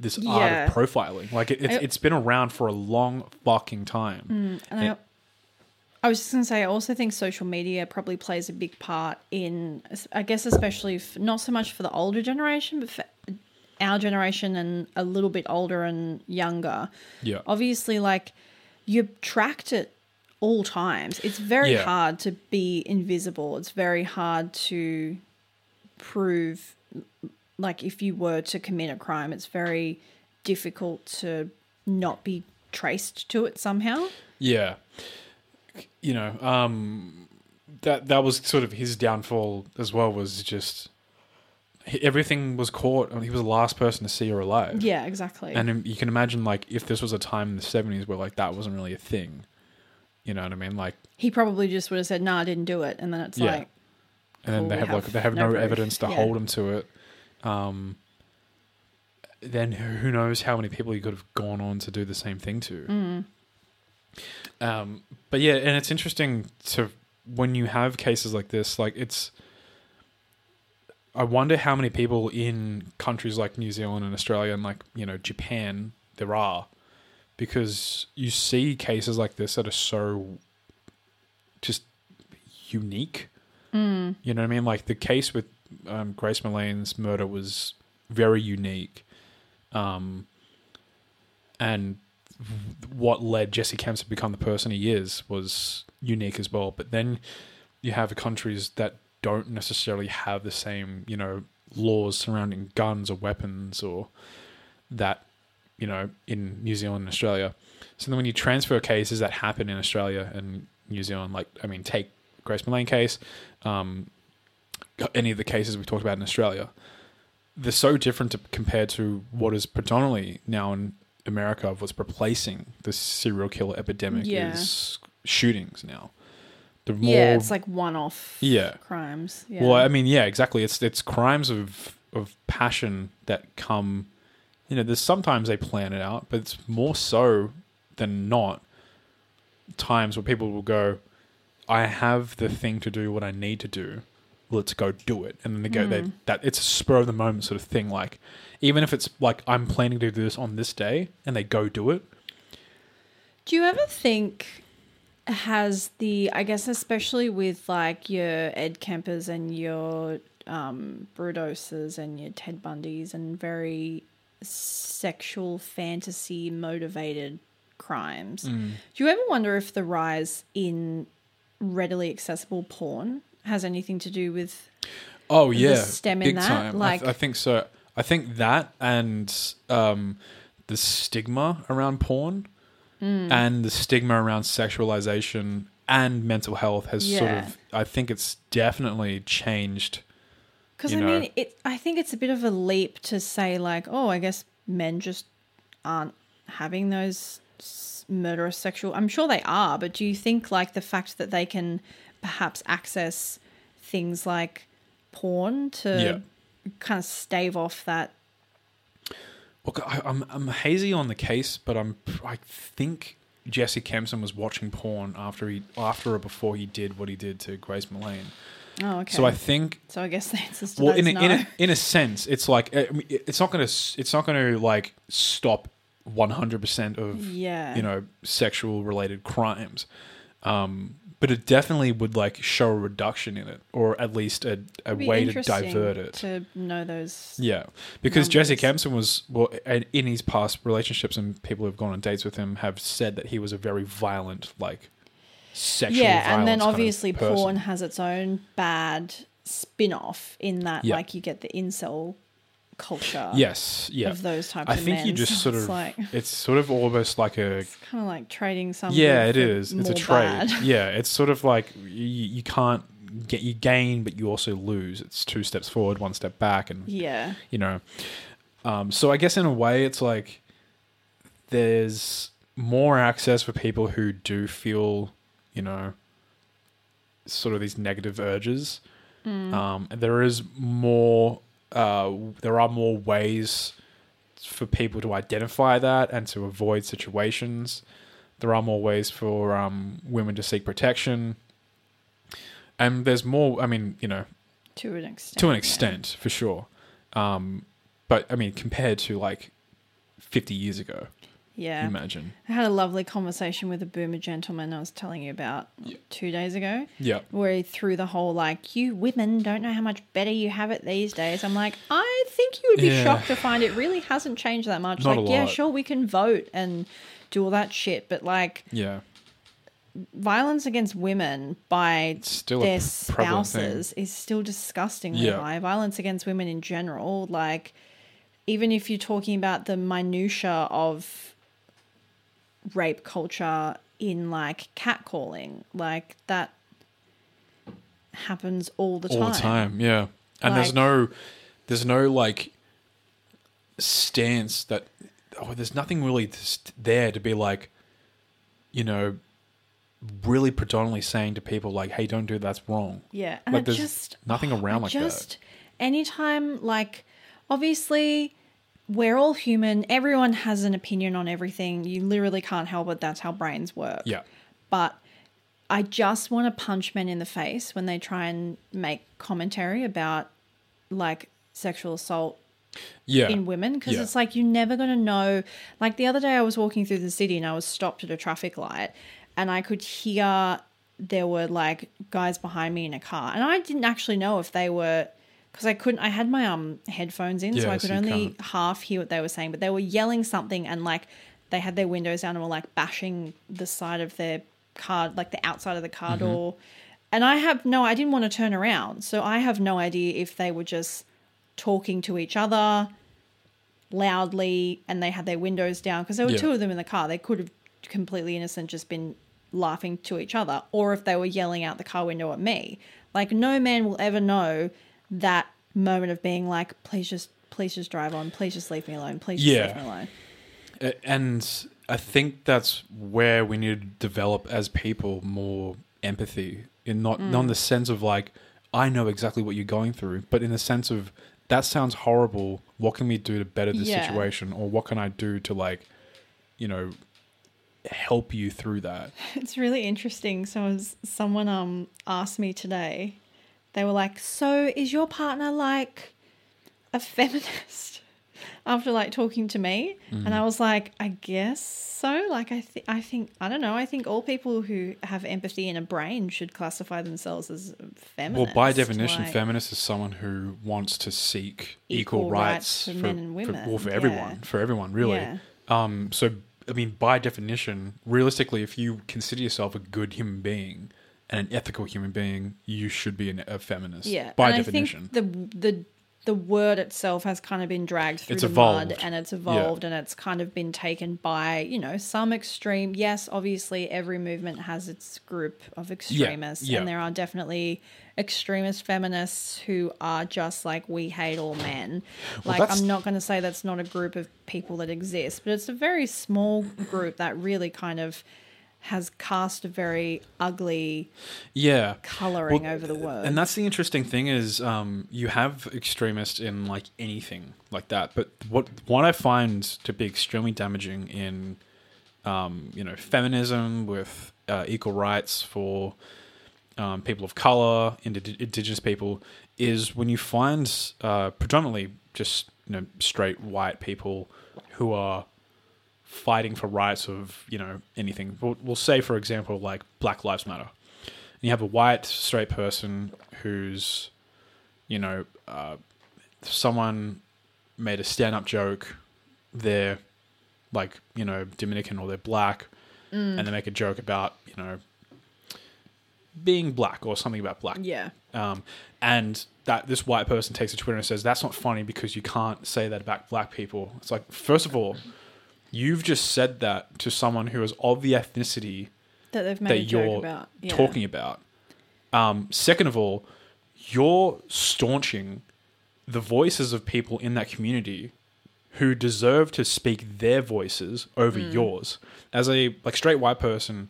this art of profiling. Like it, it's,
I-
it's been around for a long fucking time.
Mm, and
Yeah.
I, I was just going to say, I also think social media probably plays a big part in, I guess, especially f not so much for the older generation, but for our generation and a little bit older and younger.
Yeah.
Obviously, like you're tracked at all times. It's very
Yeah.
hard to be invisible. It's very hard to prove, like, if you were to commit a crime, it's very difficult to not be traced to it somehow.
Yeah. You know, um that that was sort of his downfall as well was just everything was caught and he was the last person to see her alive.
Yeah, exactly.
And you can imagine like if this was a time in the 70s where like that wasn't really a thing. You know what I mean? Like
he probably just would have said, "No, I didn't do it," and then it's
Yeah.
like,
and then
Cool,
they
we
have, like they have
no
no, evidence to
Yeah.
hold him to it. Um then who knows how many people he could have gone on to do the same thing to. Um, but yeah, and it's interesting to when you have cases like this, like it's. I wonder how many people in countries like New Zealand and Australia and like you know Japan there are, because you see cases like this that are so just unique.
Mm.
You know what I mean? Like the case with um, Grace Millane's murder was very unique, um, and what led Jesse Camps to become the person he is was unique as well. But then you have countries that don't necessarily have the same, you know, laws surrounding guns or weapons or that, you know, in New Zealand and Australia. So then when you transfer cases that happen in Australia and New Zealand, like, I mean, take Grace Millane case, um, any of the cases we've talked about in Australia, they're so different to, compared to what is predominantly now in America of what's replacing the serial killer epidemic
Yeah.
is shootings now. The more,
yeah, it's like one-off
Yeah.
crimes. Yeah.
well, I mean, yeah, exactly. It's it's crimes of of passion that come. You know, there's sometimes they plan it out, but it's more so than not times where people will go, "I have the thing to do what I need to do. Let's go do it." And then they go, they, that it's a spur of the moment sort of thing. Like, even if it's like I'm planning to do this on this day, and they go do it.
Do you ever think has the I guess especially with like your Ed Kempers and your um Brudoses and your Ted Bundys and very sexual fantasy motivated crimes.
Mm.
Do you ever wonder if the rise in readily accessible porn has anything to do with
Oh yeah,
stem in that,
time. I th-
like-
I, think so. I think that and um, the stigma around porn
Hmm.
and the stigma around sexualization and mental health has sort of. I think it's definitely changed.
Because I
know.
mean, it. I think it's a bit of a leap to say like, oh, I guess men just aren't having those murderous sexual. I'm sure they are, but do you think like the fact that they can perhaps access things like porn to kind of stave off that?
Look, I, I'm I'm hazy on the case, but I'm I think Jesse Kempson was watching porn after he after or before he did what he did to Grace Millane.
Oh, okay.
So I think
So I guess the answer to
well in a,
no.
in a in a sense it's like eh, it's not going to it's not going to like stop 100% of
Yeah.
you know sexual related crimes um but it definitely would like show a reduction in it or at least a, a way to divert it
to know those.
yeah because Jesse
numbers.
Kempson was well in his past relationships and people who've gone on dates with him have said that he was a very violent like sexual
yeah, and then
violence kind of
obviously porn has its own bad spin-off in that like you get the incel culture
yes yeah.
of those types of things.
I
of
think you just
So
sort
it's
of
like
it's sort of almost like a
kind of like trading something.
yeah it is. It's a trade.
bad.
yeah it's sort of like you, you can't get you gain but you also lose. It's two steps forward one step back and
yeah.
you know. Um, so i guess in a way it's like there's more access for people who do feel you know sort of these negative urges. Um, there is more uh, there are more ways for people to identify that and to avoid situations. There are more ways for um, women to seek protection. And there's more i mean you know
to an extent
to an
yeah.
extent for sure. Um but i mean compared to like 50 years ago
yeah
imagine
i had a lovely conversation with a boomer gentleman i was telling you about two days ago
yeah
where he threw the whole like you women don't know how much better you have it these days i'm like i think you would be
Yeah.
shocked to find it really hasn't changed that much
Not
like yeah sure we can vote and do all that shit but like
yeah
violence against women by
still
their
thing.
spouses is still disgustingly
Yeah.
high. Violence against women in general, like even if you're talking about the minutia of rape culture in like catcalling, like that happens all the time.
all the time. yeah. And there's no there's no like stance that oh there's nothing really there to be like you know really predominantly saying to people like hey don't do that, that's wrong.
Yeah, and
like there's
just
nothing around like
just anytime like obviously we're all human. Everyone has an opinion on everything. You literally can't help it. That's how brains work.
Yeah.
But I just want to punch men in the face when they try and make commentary about like sexual assault
Yeah.
in women because
Yeah.
it's like you're never going to know. Like the other day, I was walking through the city and I was stopped at a traffic light and I could hear there were like guys behind me in a car and I didn't actually know if they were because I couldn't. I had my um headphones in, so I could
so
only
can't-
half hear what they were saying. But they were yelling something and like they had their windows down and were like bashing the side of their car, like the outside of the car
Mm-hmm.
door. And I have no, I didn't want to turn around, so I have no idea if they were just talking to each other loudly and they had their windows down because there were
Yeah.
two of them in the car. They could have completely innocent just been laughing to each other, or if they were yelling out the car window at me. Like no man will ever know that moment of being like, please just please just drive on, please just leave me alone, please just
Yeah.
leave me alone.
And I think that's where we need to develop as people more empathy in not
Mm.
not in the sense of like I know exactly what you're going through, but in the sense of that sounds horrible. What can we do to better the
Yeah.
situation, or what can I do to like, you know, help you through that?
It's really interesting. So someone um asked me today, they were like, "So is your partner like a feminist?" After like talking to me, and I was like, "I guess so." Like I think I think I don't know. I think all people who have empathy and a brain should classify themselves as feminist.
Well, by definition,
like-
feminist is someone who wants to seek equal,
Equal
rights,
rights for men and women,
well, for
yeah.
everyone, for everyone, really.
Yeah.
Um, so, I mean, by definition, realistically, if you consider yourself a good human being and an ethical human being, you should be an, a feminist.
Yeah,
by
and
definition.
I think the the the word itself has kind of been dragged through
It's
the
evolved.
mud, and it's evolved, and it's kind of been taken by you know some extreme. Yes, obviously, every movement has its group of extremists,
yeah.
and there are definitely extremist feminists who are just like we hate all men. Like
that's-
I'm not going to say that's not a group of people that exists, but it's a very small group that really kind of has cast a very ugly
yeah.
coloring
Well,
over the word.
And that's the interesting thing is um, you have extremists in like anything like that, but what what I find to be extremely damaging in um, you know feminism with uh, equal rights for um, people of color, indi- indigenous people, is when you find uh, predominantly just you know straight white people who are fighting for rights of you know anything. We'll, we'll say, for example, like Black Lives Matter. And you have a white straight person who's, you know, uh, someone made a stand-up joke. They're like you know Dominican or they're black, and they make a joke about you know being black or something about black.
yeah.
Um, and that this white person takes to Twitter and says that's not funny because you can't say that about black people. It's like first of all, you've just said that to someone who is of the ethnicity
that they've made
that you're
about yeah.
talking about. Um, second of all, you're staunching the voices of people in that community who deserve to speak their voices over
Mm.
yours. As a like straight white person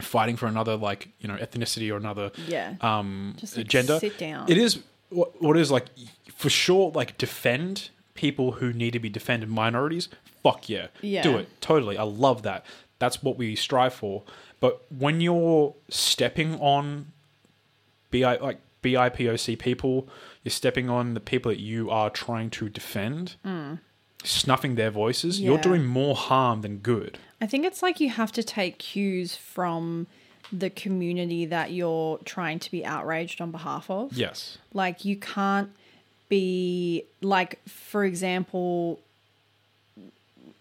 fighting for another like you know ethnicity or another
Yeah.
um
Just, like,
gender,
sit down.
it is what, what is like for sure like defend people who need to be defended minorities fuck yeah.
Yeah.
do it. Totally. I love that. That's what we strive for. But when you're stepping on bi like bipoc people you're stepping on the people that you are trying to defend mm. snuffing their voices you're doing more harm than good.
I think it's like you have to take cues from the community that you're trying to be outraged on behalf of.
yes.
Like you can't be like, for example,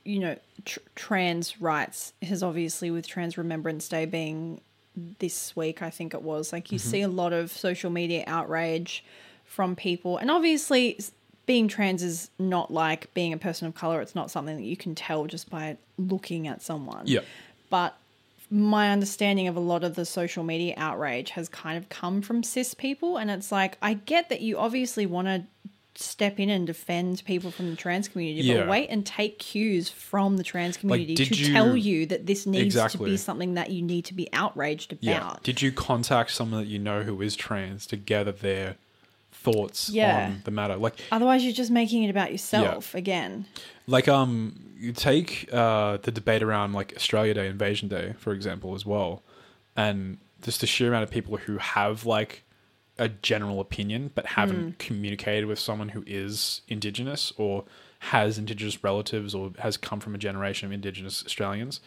you know, tr- trans rights has obviously with Trans Remembrance Day being this week, I think it was. Like you mm-hmm. see a lot of social media outrage from people, and obviously. Being trans is not like being a person of color. It's not something that you can tell just by looking at someone
yeah
but my understanding of a lot of the social media outrage has kind of come from cis people and it's like i get that you obviously want to step in and defend people from the trans community
Yeah.
but wait and take cues from the trans community
did
to
you-
tell you that this needs to be something that you need to be outraged about
Yeah. Did you contact someone that you know who is trans to gather their thoughts
Yeah.
on the matter. Like
Otherwise, you're just making it about yourself again.
like um you take uh the debate around like Australia Day, Invasion Day, for example, as well, and just the sheer amount of people who have like a general opinion but haven't communicated with someone who is indigenous or has indigenous relatives or has come from a generation of indigenous Australians.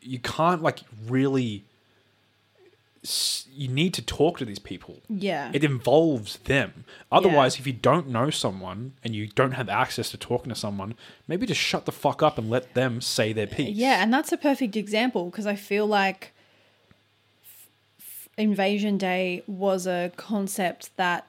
You can't like really. You need to talk to these people.
Yeah.
It involves them. Otherwise, if you don't know someone and you don't have access to talking to someone, maybe just shut the fuck up and let them say their piece.
Yeah, and that's a perfect example because I feel like Invasion Day was a concept that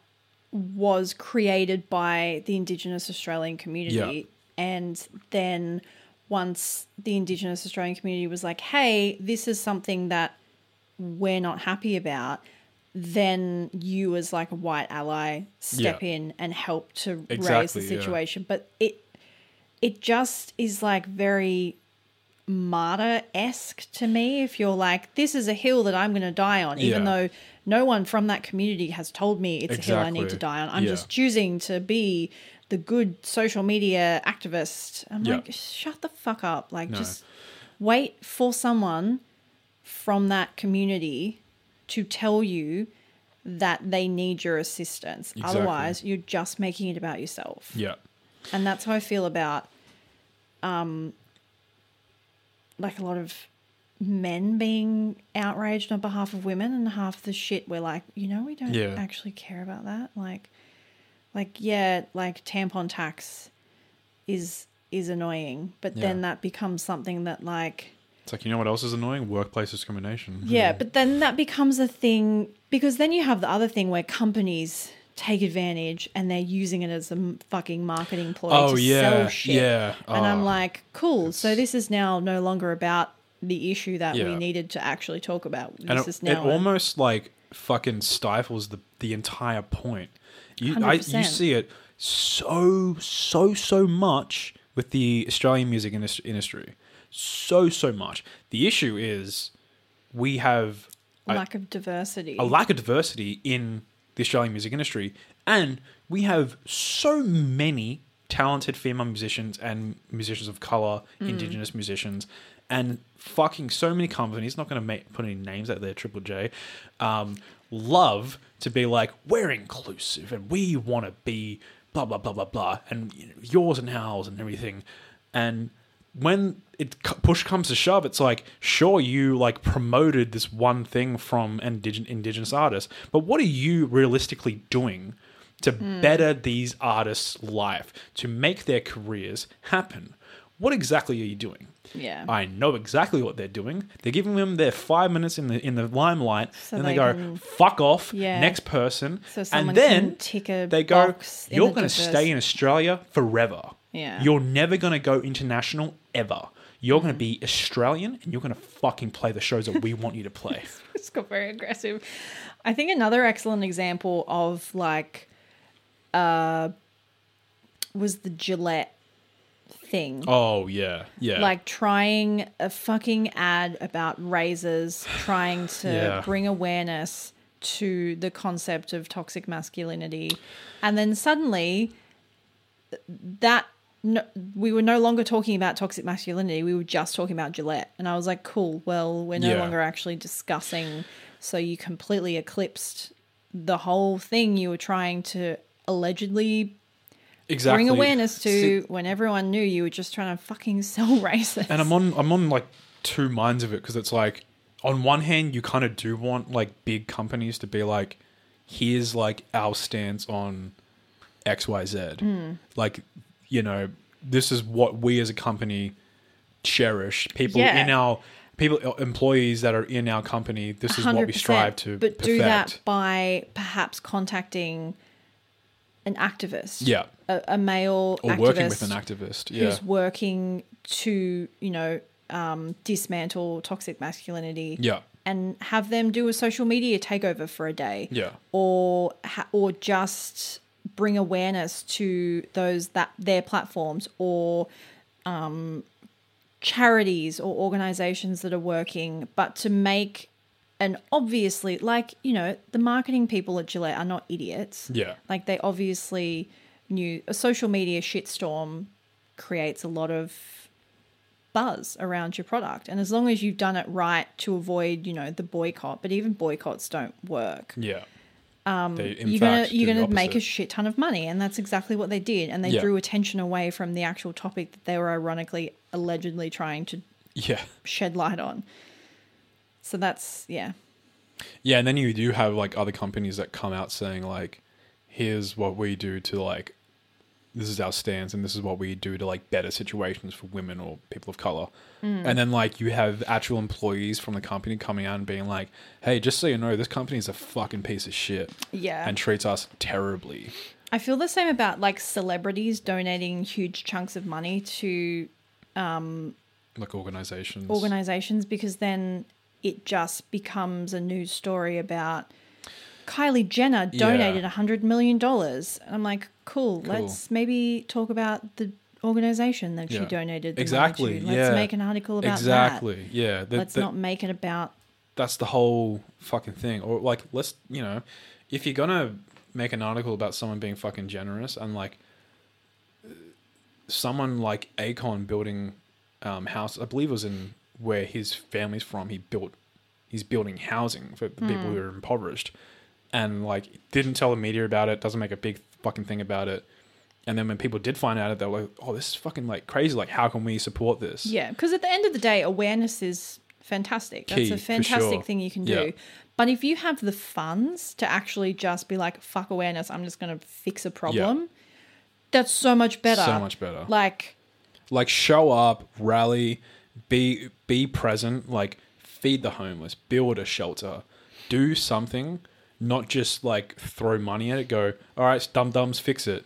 was created by the Indigenous Australian community. And then once the Indigenous Australian community was like, hey, this is something that we're not happy about, then you, as like a white ally, step
Yeah.
in and help to raise
Exactly,
the
yeah.
situation. But it it just is like very martyr esque to me. If you're like, this is a hill that I'm going to die on, even
Yeah.
though no one from that community has told me it's a hill I need to die on. I'm
Yeah.
just choosing to be the good social media activist. I'm
Yeah.
like, shut the fuck up. Like,
No.
just wait for someone from that community to tell you that they need your assistance.
Exactly.
Otherwise, you're just making it about yourself
Yeah.
and that's how I feel about um like a lot of men being outraged on behalf of women and half the shit we're like, you know, we don't
Yeah.
actually care about that. Like like yeah, like tampon tax is is annoying, but then that becomes something that like
It's like, you know what else is annoying? Workplace discrimination.
yeah, but then that becomes a thing because then you have the other thing where companies take advantage and they're using it as a fucking marketing ploy
Oh,
to
yeah.
sell shit.
Yeah.
And I'm
Oh.
like, cool. So this is now no longer about the issue that we needed to actually talk about. This
and
is now
it
a-
almost like fucking stifles the the entire point. You I, you see it so so so much with the Australian music industry, so so much. The issue is we have a-
lack of diversity.
a lack of diversity in the Australian music industry, and we have so many talented female musicians and musicians of color, indigenous musicians, and fucking so many companies. Not going to make put any names out there. Triple J, um, love to be like we're inclusive and we want to be blah blah blah blah blah, and you know, yours and ours and everything, and when it push comes to shove, it's like, sure, you like promoted this one thing from indigen- indigenous artists, but what are you realistically doing to hmm. better these artists' life, to make their careers happen? What exactly are you doing?
yeah.
I know exactly what they're doing. They're giving them their five minutes in the in the limelight,
So
and they,
they
go,
can-
"Fuck off."
Yeah.
Next person,
So
and then
can tick a
they go, "You're going to stay in Australia forever.
Yeah.
You're never going to go international ever. You're going to be Australian, and you're going to fucking play the shows that we want you to play."
it's got very aggressive. I think another excellent example of like uh was the Gillette thing.
oh yeah, yeah.
Like trying a fucking ad about razors, trying to
Yeah.
bring awareness to the concept of toxic masculinity. And then suddenly that no, we were no longer talking about toxic masculinity. We were just talking about Gillette. And I was like, cool. Well, we're no
Yeah.
longer actually discussing. So you completely eclipsed the whole thing you were trying to allegedly
exactly.
bring awareness to
See,
when everyone knew you were just trying to fucking sell races.
and I'm on I'm on like two minds of it because it's like on one hand you kind of do want like big companies to be like here's like our stance on XYZ.
Hmm.
Like you know this is what we as a company cherish. People
Yeah.
in our people employees that are in our company this is what we strive to
but
perfect.
do that by perhaps contacting an activist
Yeah.
a, a male
Or
activist
working with an activist. Yeah.
who's working to you know um, dismantle toxic masculinity
Yeah.
and have them do a social media takeover for a day
Yeah.
or ha- or just bring awareness to those that their platforms or um, charities or organizations that are working, but to make and obviously, like you know, the marketing people at Gillette are not idiots.
Yeah.
Like they obviously knew a social media shitstorm creates a lot of buzz around your product. And as long as you've done it right to avoid, you know, the boycott, but even boycotts don't work.
Yeah. Um, they,
you're
fact,
gonna you're gonna make a shit ton of money, and that's exactly what they did. And they
Yeah.
drew attention away from the actual topic that they were ironically, allegedly trying to
yeah.
shed light on. So that's yeah,
Yeah, and then you do have like other companies that come out saying like, "Here's what we do to like, this is our stance, and this is what we do to like better situations for women or people of color." And then like you have actual employees from the company coming out and being like, "Hey, just so you know, this company is a fucking piece of shit
yeah.
and treats us terribly."
I feel the same about like celebrities donating huge chunks of money to um
Like organizations.
organizations because then it just becomes a news story about Kylie Jenner donated a hundred million dollars. And I'm like, cool, let's maybe talk about the organization that she donated the
Exactly.
Let's
yeah.
make an article about
exactly. Yeah.
that.
that-
Let's
that-
not make it about
that's the whole fucking thing. Or like, let's you know, if you're gonna make an article about someone being fucking generous and like someone like Akon building um, house, I believe it was in where his family's from. He built, he's building housing for the people who are impoverished, and like didn't tell the media about it. Doesn't make a big fucking thing about it. And then when people did find out, it they were like, "Oh, this is fucking like crazy. Like, how can we support this?"
Yeah, because at the end of the day, awareness is fantastic.
Key,
That's a fantastic
sure.
thing you can
Yeah.
do. But if you have the funds to actually just be like, fuck awareness, I'm just going to fix a problem, that's so much better.
So much better.
Like,
like show up, rally, be be present, like feed the homeless, build a shelter, do something, not just like throw money at it. Go, all right, dum dums, fix it.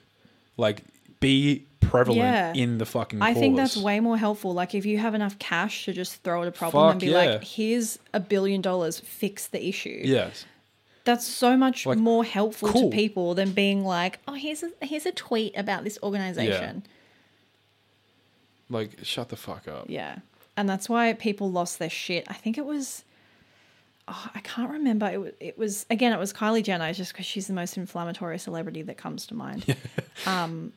Like be prevalent
Yeah.
in the fucking.
I think that's way more helpful. Like, if you have enough cash to just throw at a problem
Fuck
and be
yeah.
like, here's a billion dollars, fix the issue.
Yes,
That's so much
Like,
more helpful
cool.
to people than being like, oh, here's a, here's a tweet about this organization.
like shut the fuck up.
Yeah. And that's why people lost their shit. I think it was oh, I can't remember. It was, it was again it was Kylie Jenner just cuz she's the most inflammatory celebrity that comes to mind. um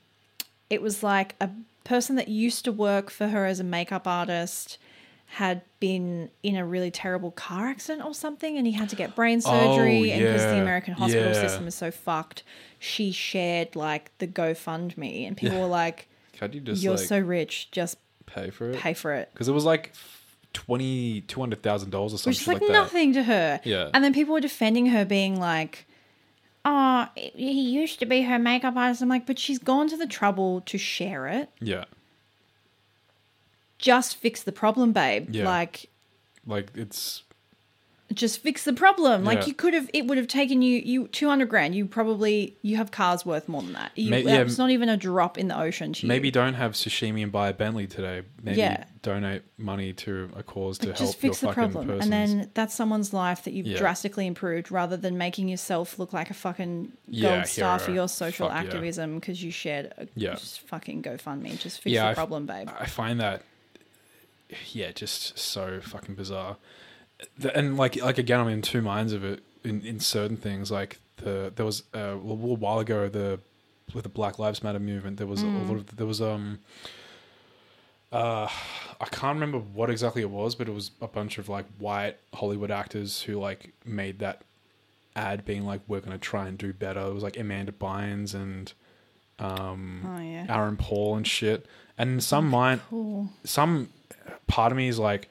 it was like a person that used to work for her as a makeup artist had been in a really terrible car accident or something and he had to get brain surgery Oh and because the
Oh.
American hospital
Yeah.
system is so fucked she shared like the GoFundMe and people were like
Can you just
you're
like
so rich just
pay for it?
pay for it
Because it was like twenty two hundred thousand dollars or something
which is like,
like,
nothing to her.
Yeah.
And then people were defending her, being like, "Oh, he used to be her makeup artist." I'm like, but she's gone to the trouble to share it.
Yeah,
Just fix the problem, babe.
Yeah.
Like,
like it's
just fix the problem. Like
Yeah.
you could have, it would have taken you you two hundred grand. You probably you have cars worth more than that. You,
May- yeah,
it's not even a drop in the ocean
maybe
you.
don't have sashimi and buy a Bentley today. Maybe
Yeah.
donate money to a cause to
Like,
help
just fix the problem,
persons.
and then that's someone's life that you've
Yeah.
drastically improved, rather than making yourself look like a fucking gold star for your social
Fuck
activism because you shared a
Yeah.
just fucking GoFundMe. Just fix the
I
problem, babe.
I find that, yeah, just so fucking bizarre. And like, like again, I'm in two minds of it. In, in certain things, like the there was uh, a little while ago the with the Black Lives Matter movement, there was a
Mm.
lot of there was um. Uh, I can't remember what exactly it was, but it was a bunch of like white Hollywood actors who like made that ad being like, "We're gonna try and do better." It was like Amanda Bynes and um,
Oh yeah,
Aaron Paul and shit. And some mind,
cool.
some part of me is like,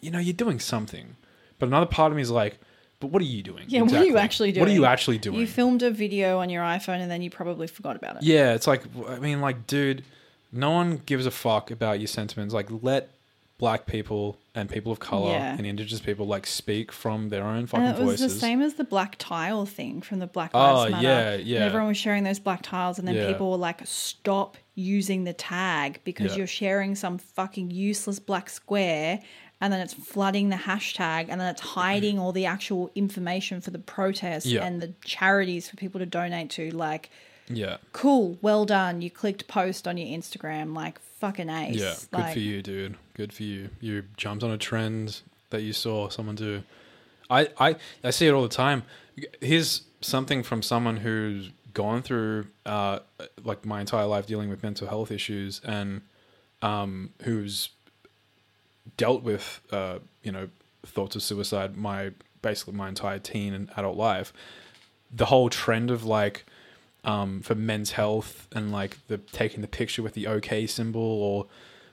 you know, you're doing something, but another part of me is like, but what are you doing?
Yeah, what are you actually doing?
What are you actually doing?
You filmed a video on your iPhone and then you probably forgot about it.
yeah, it's like, I mean, like, dude, no one gives a fuck about your sentiments. Like, let black people and people of color
Yeah.
and indigenous people like speak from their own
And it was
voices.
the same as the black tile thing from the Black
Oh,
Lives Matter.
yeah,
And
yeah.
everyone was sharing those black tiles, and then
Yeah.
people were like, "Stop using the tag because
Yeah.
you're sharing some fucking useless black square." And then it's flooding the hashtag, and then it's hiding all the actual information for the protests
Yeah.
and the charities for people to donate to. Like,
yeah,
cool, well done. You clicked post on your Instagram, like fucking ace.
yeah. Good
like,
for you, dude. Good for you. You jumped on a trend that you saw someone do. I, I I see it all the time. Here's something from someone who's gone through uh, like my entire life dealing with mental health issues and um, who's dealt with uh, you know thoughts of suicide my basically my entire teen and adult life. The whole trend of like um, for men's health and like the taking the picture with the OK symbol or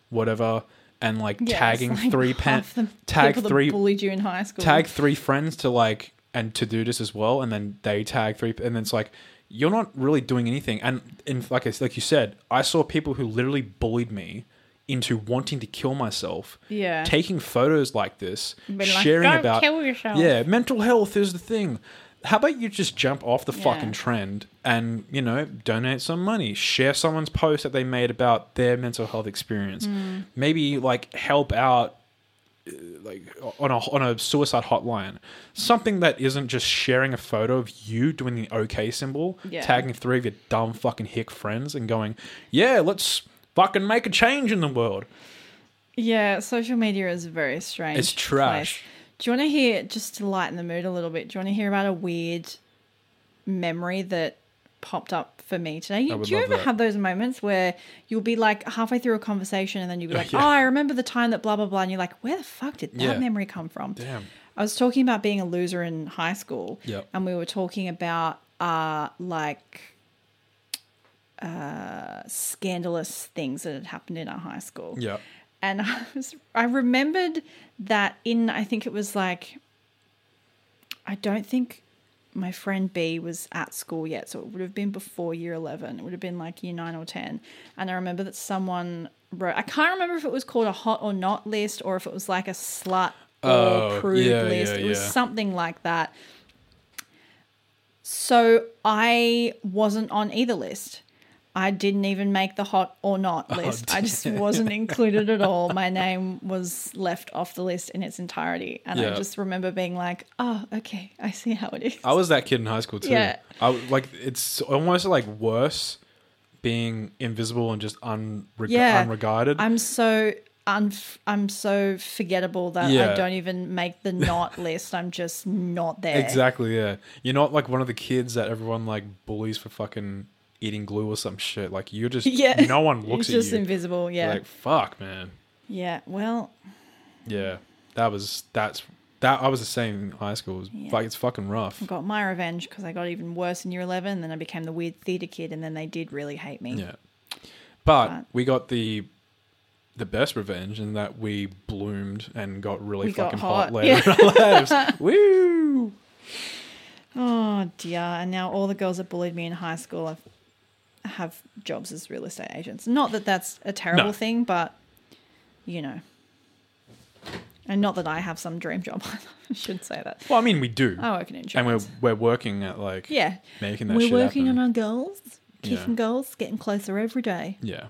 whatever and like
Yeah,
tagging
like
three pen tag three
bullied you in high school.
tag three friends to like and to do this as well and then they tag three and then it's like you're not really doing anything and in like I, like you said i saw people who literally bullied me into wanting to kill myself
Yeah.
taking photos like this
Been like,
sharing
"Don't
about
kill yourself."
yeah mental health is the thing how about you just jump off the
Yeah.
fucking trend and you know donate some money share someone's post that they made about their mental health experience
Hmm.
maybe like help out uh, like on a on a suicide hotline something that isn't just sharing a photo of you doing the okay symbol
Yeah.
tagging three of your dumb fucking hick friends and going yeah let's fucking make a change in the world
Yeah, social media is very strange.
It's trash.
place. Do you want to hear just to lighten the mood a little bit? Do you want to hear about a weird memory that popped up for me today? You, do you ever
that.
have those moments where you'll be like halfway through a conversation and then you'll be like,
Yeah.
"Oh, I remember the time that blah blah blah," and you're like, "Where the fuck did that
Yeah.
memory come from?"
damn
I was talking about being a loser in high school,
Yep.
and we were talking about uh like uh scandalous things that had happened in our high school
yeah
and I was I remembered that in I think it was like I don't think my friend B was at school yet, so it would have been before year eleven. It would have been like year nine or ten. And I remember that someone wrote I can't remember if it was called a hot or not list or if it was like a slut or
Oh,
prude
yeah,
list.
yeah,
it was
yeah.
something like that. So I wasn't on either list. I didn't even make the hot or not oh, list. I just wasn't included at all. My name was left off the list in its entirety. And I just remember being like, oh, okay, I see how it is.
I was that kid in high school too.
Yeah.
I like it's almost like worse being invisible and just unreg-
Yeah.
unregarded.
I'm so un- I'm so forgettable that I don't even make the not list. I'm just not there.
exactly. Yeah. You're not like one of the kids that everyone like bullies for fucking eating glue or some shit. Like you're just
Yeah.
no one looks
it's
at
just invisible. Yeah.
Like fuck, man.
yeah. Well,
Yeah. That was that's that. I was the same in high school. It was,
Yeah.
Like it's fucking rough.
I got my revenge because I got even worse in year 11. Then I became the weird theatre kid, and then they did really hate me.
Yeah. But
But-
we got the the best revenge in that we bloomed and got really
We got
fucking
hot.
hot, later in our lives. Woo!
Oh dear! And now all the girls that bullied me in high school have have jobs as real estate agents. Not that that's a terrible
No.
thing, but you know, and not that I have some dream job. I shouldn't say that.
Well, I mean, we do,
I work in insurance, and
we're we're working at like
yeah,
making that
we're working
happen.
on our goals,
Yeah.
keeping goals, getting closer every day.
yeah.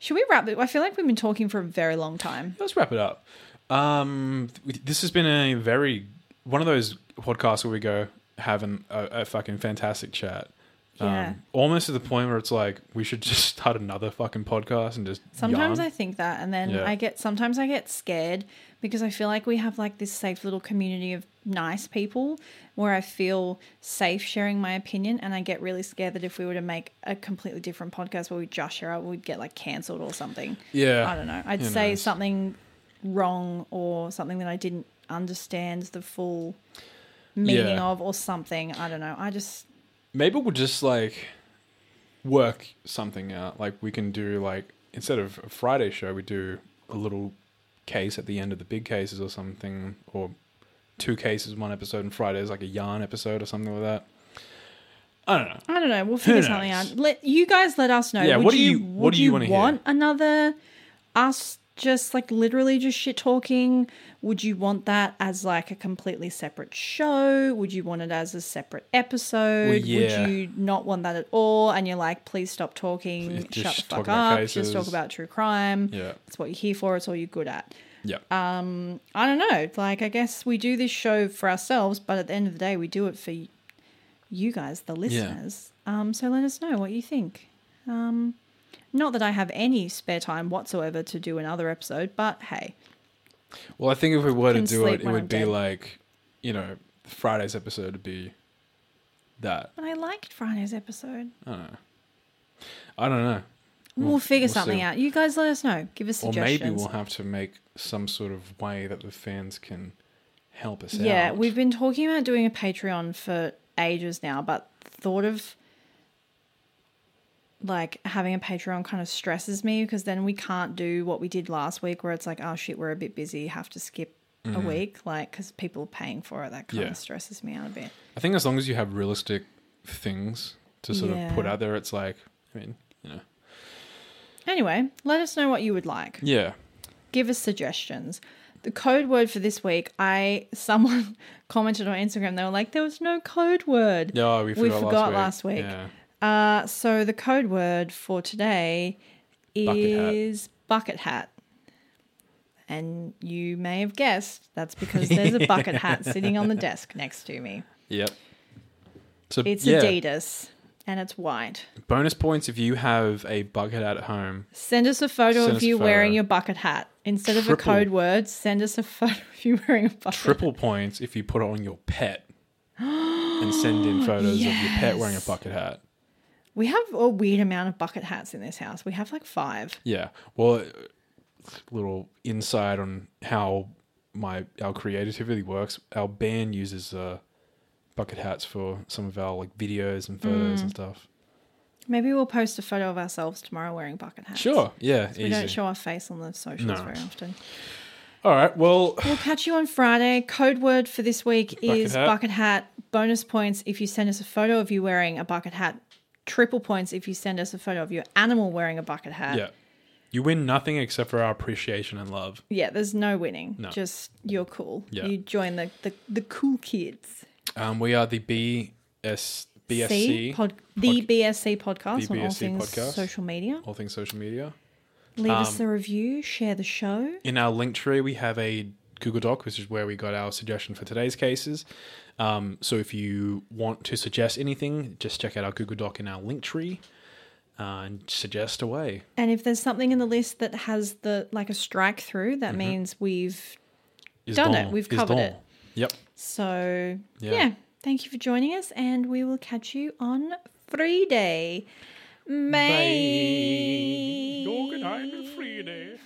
Should we wrap it? I feel like we've been talking for a very long time.
Let's wrap it up. Um, this has been a very one of those podcasts where we go having a, a fucking fantastic chat.
Yeah.
Um, almost to the point where it's like we should just start another fucking podcast and just
Sometimes
yarn.
I think that, and then
Yeah.
I get sometimes I get scared because I feel like we have like this safe little community of nice people where I feel safe sharing my opinion, and I get really scared that if we were to make a completely different podcast where we just share out, we'd get like cancelled or something.
yeah.
I don't know. I'd
who
say
knows?
something wrong or something that I didn't understand the full meaning
Yeah.
of, or something. I don't know. I just
Maybe we'll just like work something out. Like we can do like instead of a Friday show, we do a little case at the end of the big cases or something, or two cases one episode, and Friday is like a yarn episode or something like that. I don't know.
I don't know. We'll figure something out. Let you guys let us know.
Yeah,
Would
what do
you,
you- what do you wanna hear?
want another us just like literally just shit talking? Would you want that as like a completely separate show? Would you want it as a separate episode?
yeah.
Would you not want that at all? And you're like, please stop talking,
Just
shut the fuck up, just talk about true crime.
Yeah.
It's what you're here for, it's all you're good at.
Yeah.
Um, I don't know. Like, I guess we do this show for ourselves, but at the end of the day, we do it for you guys, the listeners. Um, so let us know what you think. Um, not that I have any spare time whatsoever to do another episode, but hey,
Well, I think if we were to do it, it would
I'm
be
dead.
like, you know, Friday's episode would be that.
But I liked Friday's episode.
I don't know. I don't know.
We'll, figure
we'll
something
see.
out. You guys let us know. Give us
Or
suggestions.
maybe we'll have to make some sort of way that the fans can help us
Yeah,
out.
Yeah, we've been talking about doing a Patreon for ages now, but thought of like having a Patreon kind of stresses me because then we can't do what we did last week where it's like, oh shit, we're a bit busy, have to skip a week, like because people are paying for it. That kind
Mm-hmm. Yeah.
of stresses me out a bit.
I think as long as you have realistic things to sort
Yeah.
of put out there, it's like, I mean, you know,
Anyway, let us know what you would like.
yeah,
give us suggestions. The code word for this week, I someone commented on Instagram. They were like, "There was no code word."
yeah, we forgot,
forgot
last
last
week.
week.
Yeah.
Uh, so the code word for today
Bucket hat.
is bucket hat. And you may have guessed that's because there's a bucket hat sitting on the desk next to me.
Yep. So
It's
yeah,
Adidas and it's white.
bonus points if you have a bucket hat at home.
Send us a photo
Send
of you wearing your bucket hat. Instead of a code word, send us a photo of you wearing a bucket hat.
Triple points if you put it on your pet and send in photos of your pet wearing a bucket hat.
We have a weird amount of bucket hats in this house. We have like five.
Yeah. Well, uh, little insight on how my our creativity works. Our band uses uh, bucket hats for some of our like videos and photos
Mm.
and stuff.
Maybe we'll post a photo of ourselves tomorrow wearing bucket hats.
Sure. Yeah.
We don't show our face on the socials
No.
very often.
All right. Well,
We'll catch you on Friday. Code word for this week is
hat.
bucket hat. Bonus points if you send us a photo of you wearing a bucket hat. Triple points if you send us a photo of your animal wearing a bucket hat.
yeah. You win nothing except for our appreciation and love.
Yeah, there's no winning.
No.
Just you're cool.
Yeah.
You join the, the, the cool kids.
Um, we are the BS BSC,
C, pod, the BSC podcast
The
on all
BSC
things
podcast.
social media.
all things social media.
Leave us
Um,
a review, share the show.
In our Linktree, we have a Google Doc, which is where we got our suggestion for today's cases. Um, so if you want to suggest anything, just check out our Google Doc in our Linktree uh, and suggest away.
And if there's something in the list that has the like a strike through, that means we've
Is
Done
done.
it. We've covered
done.
it.
Yep.
so
Yeah.
yeah. Thank you for joining us, and we will catch you on Friday. Bye.
Bye. Good night, Friday.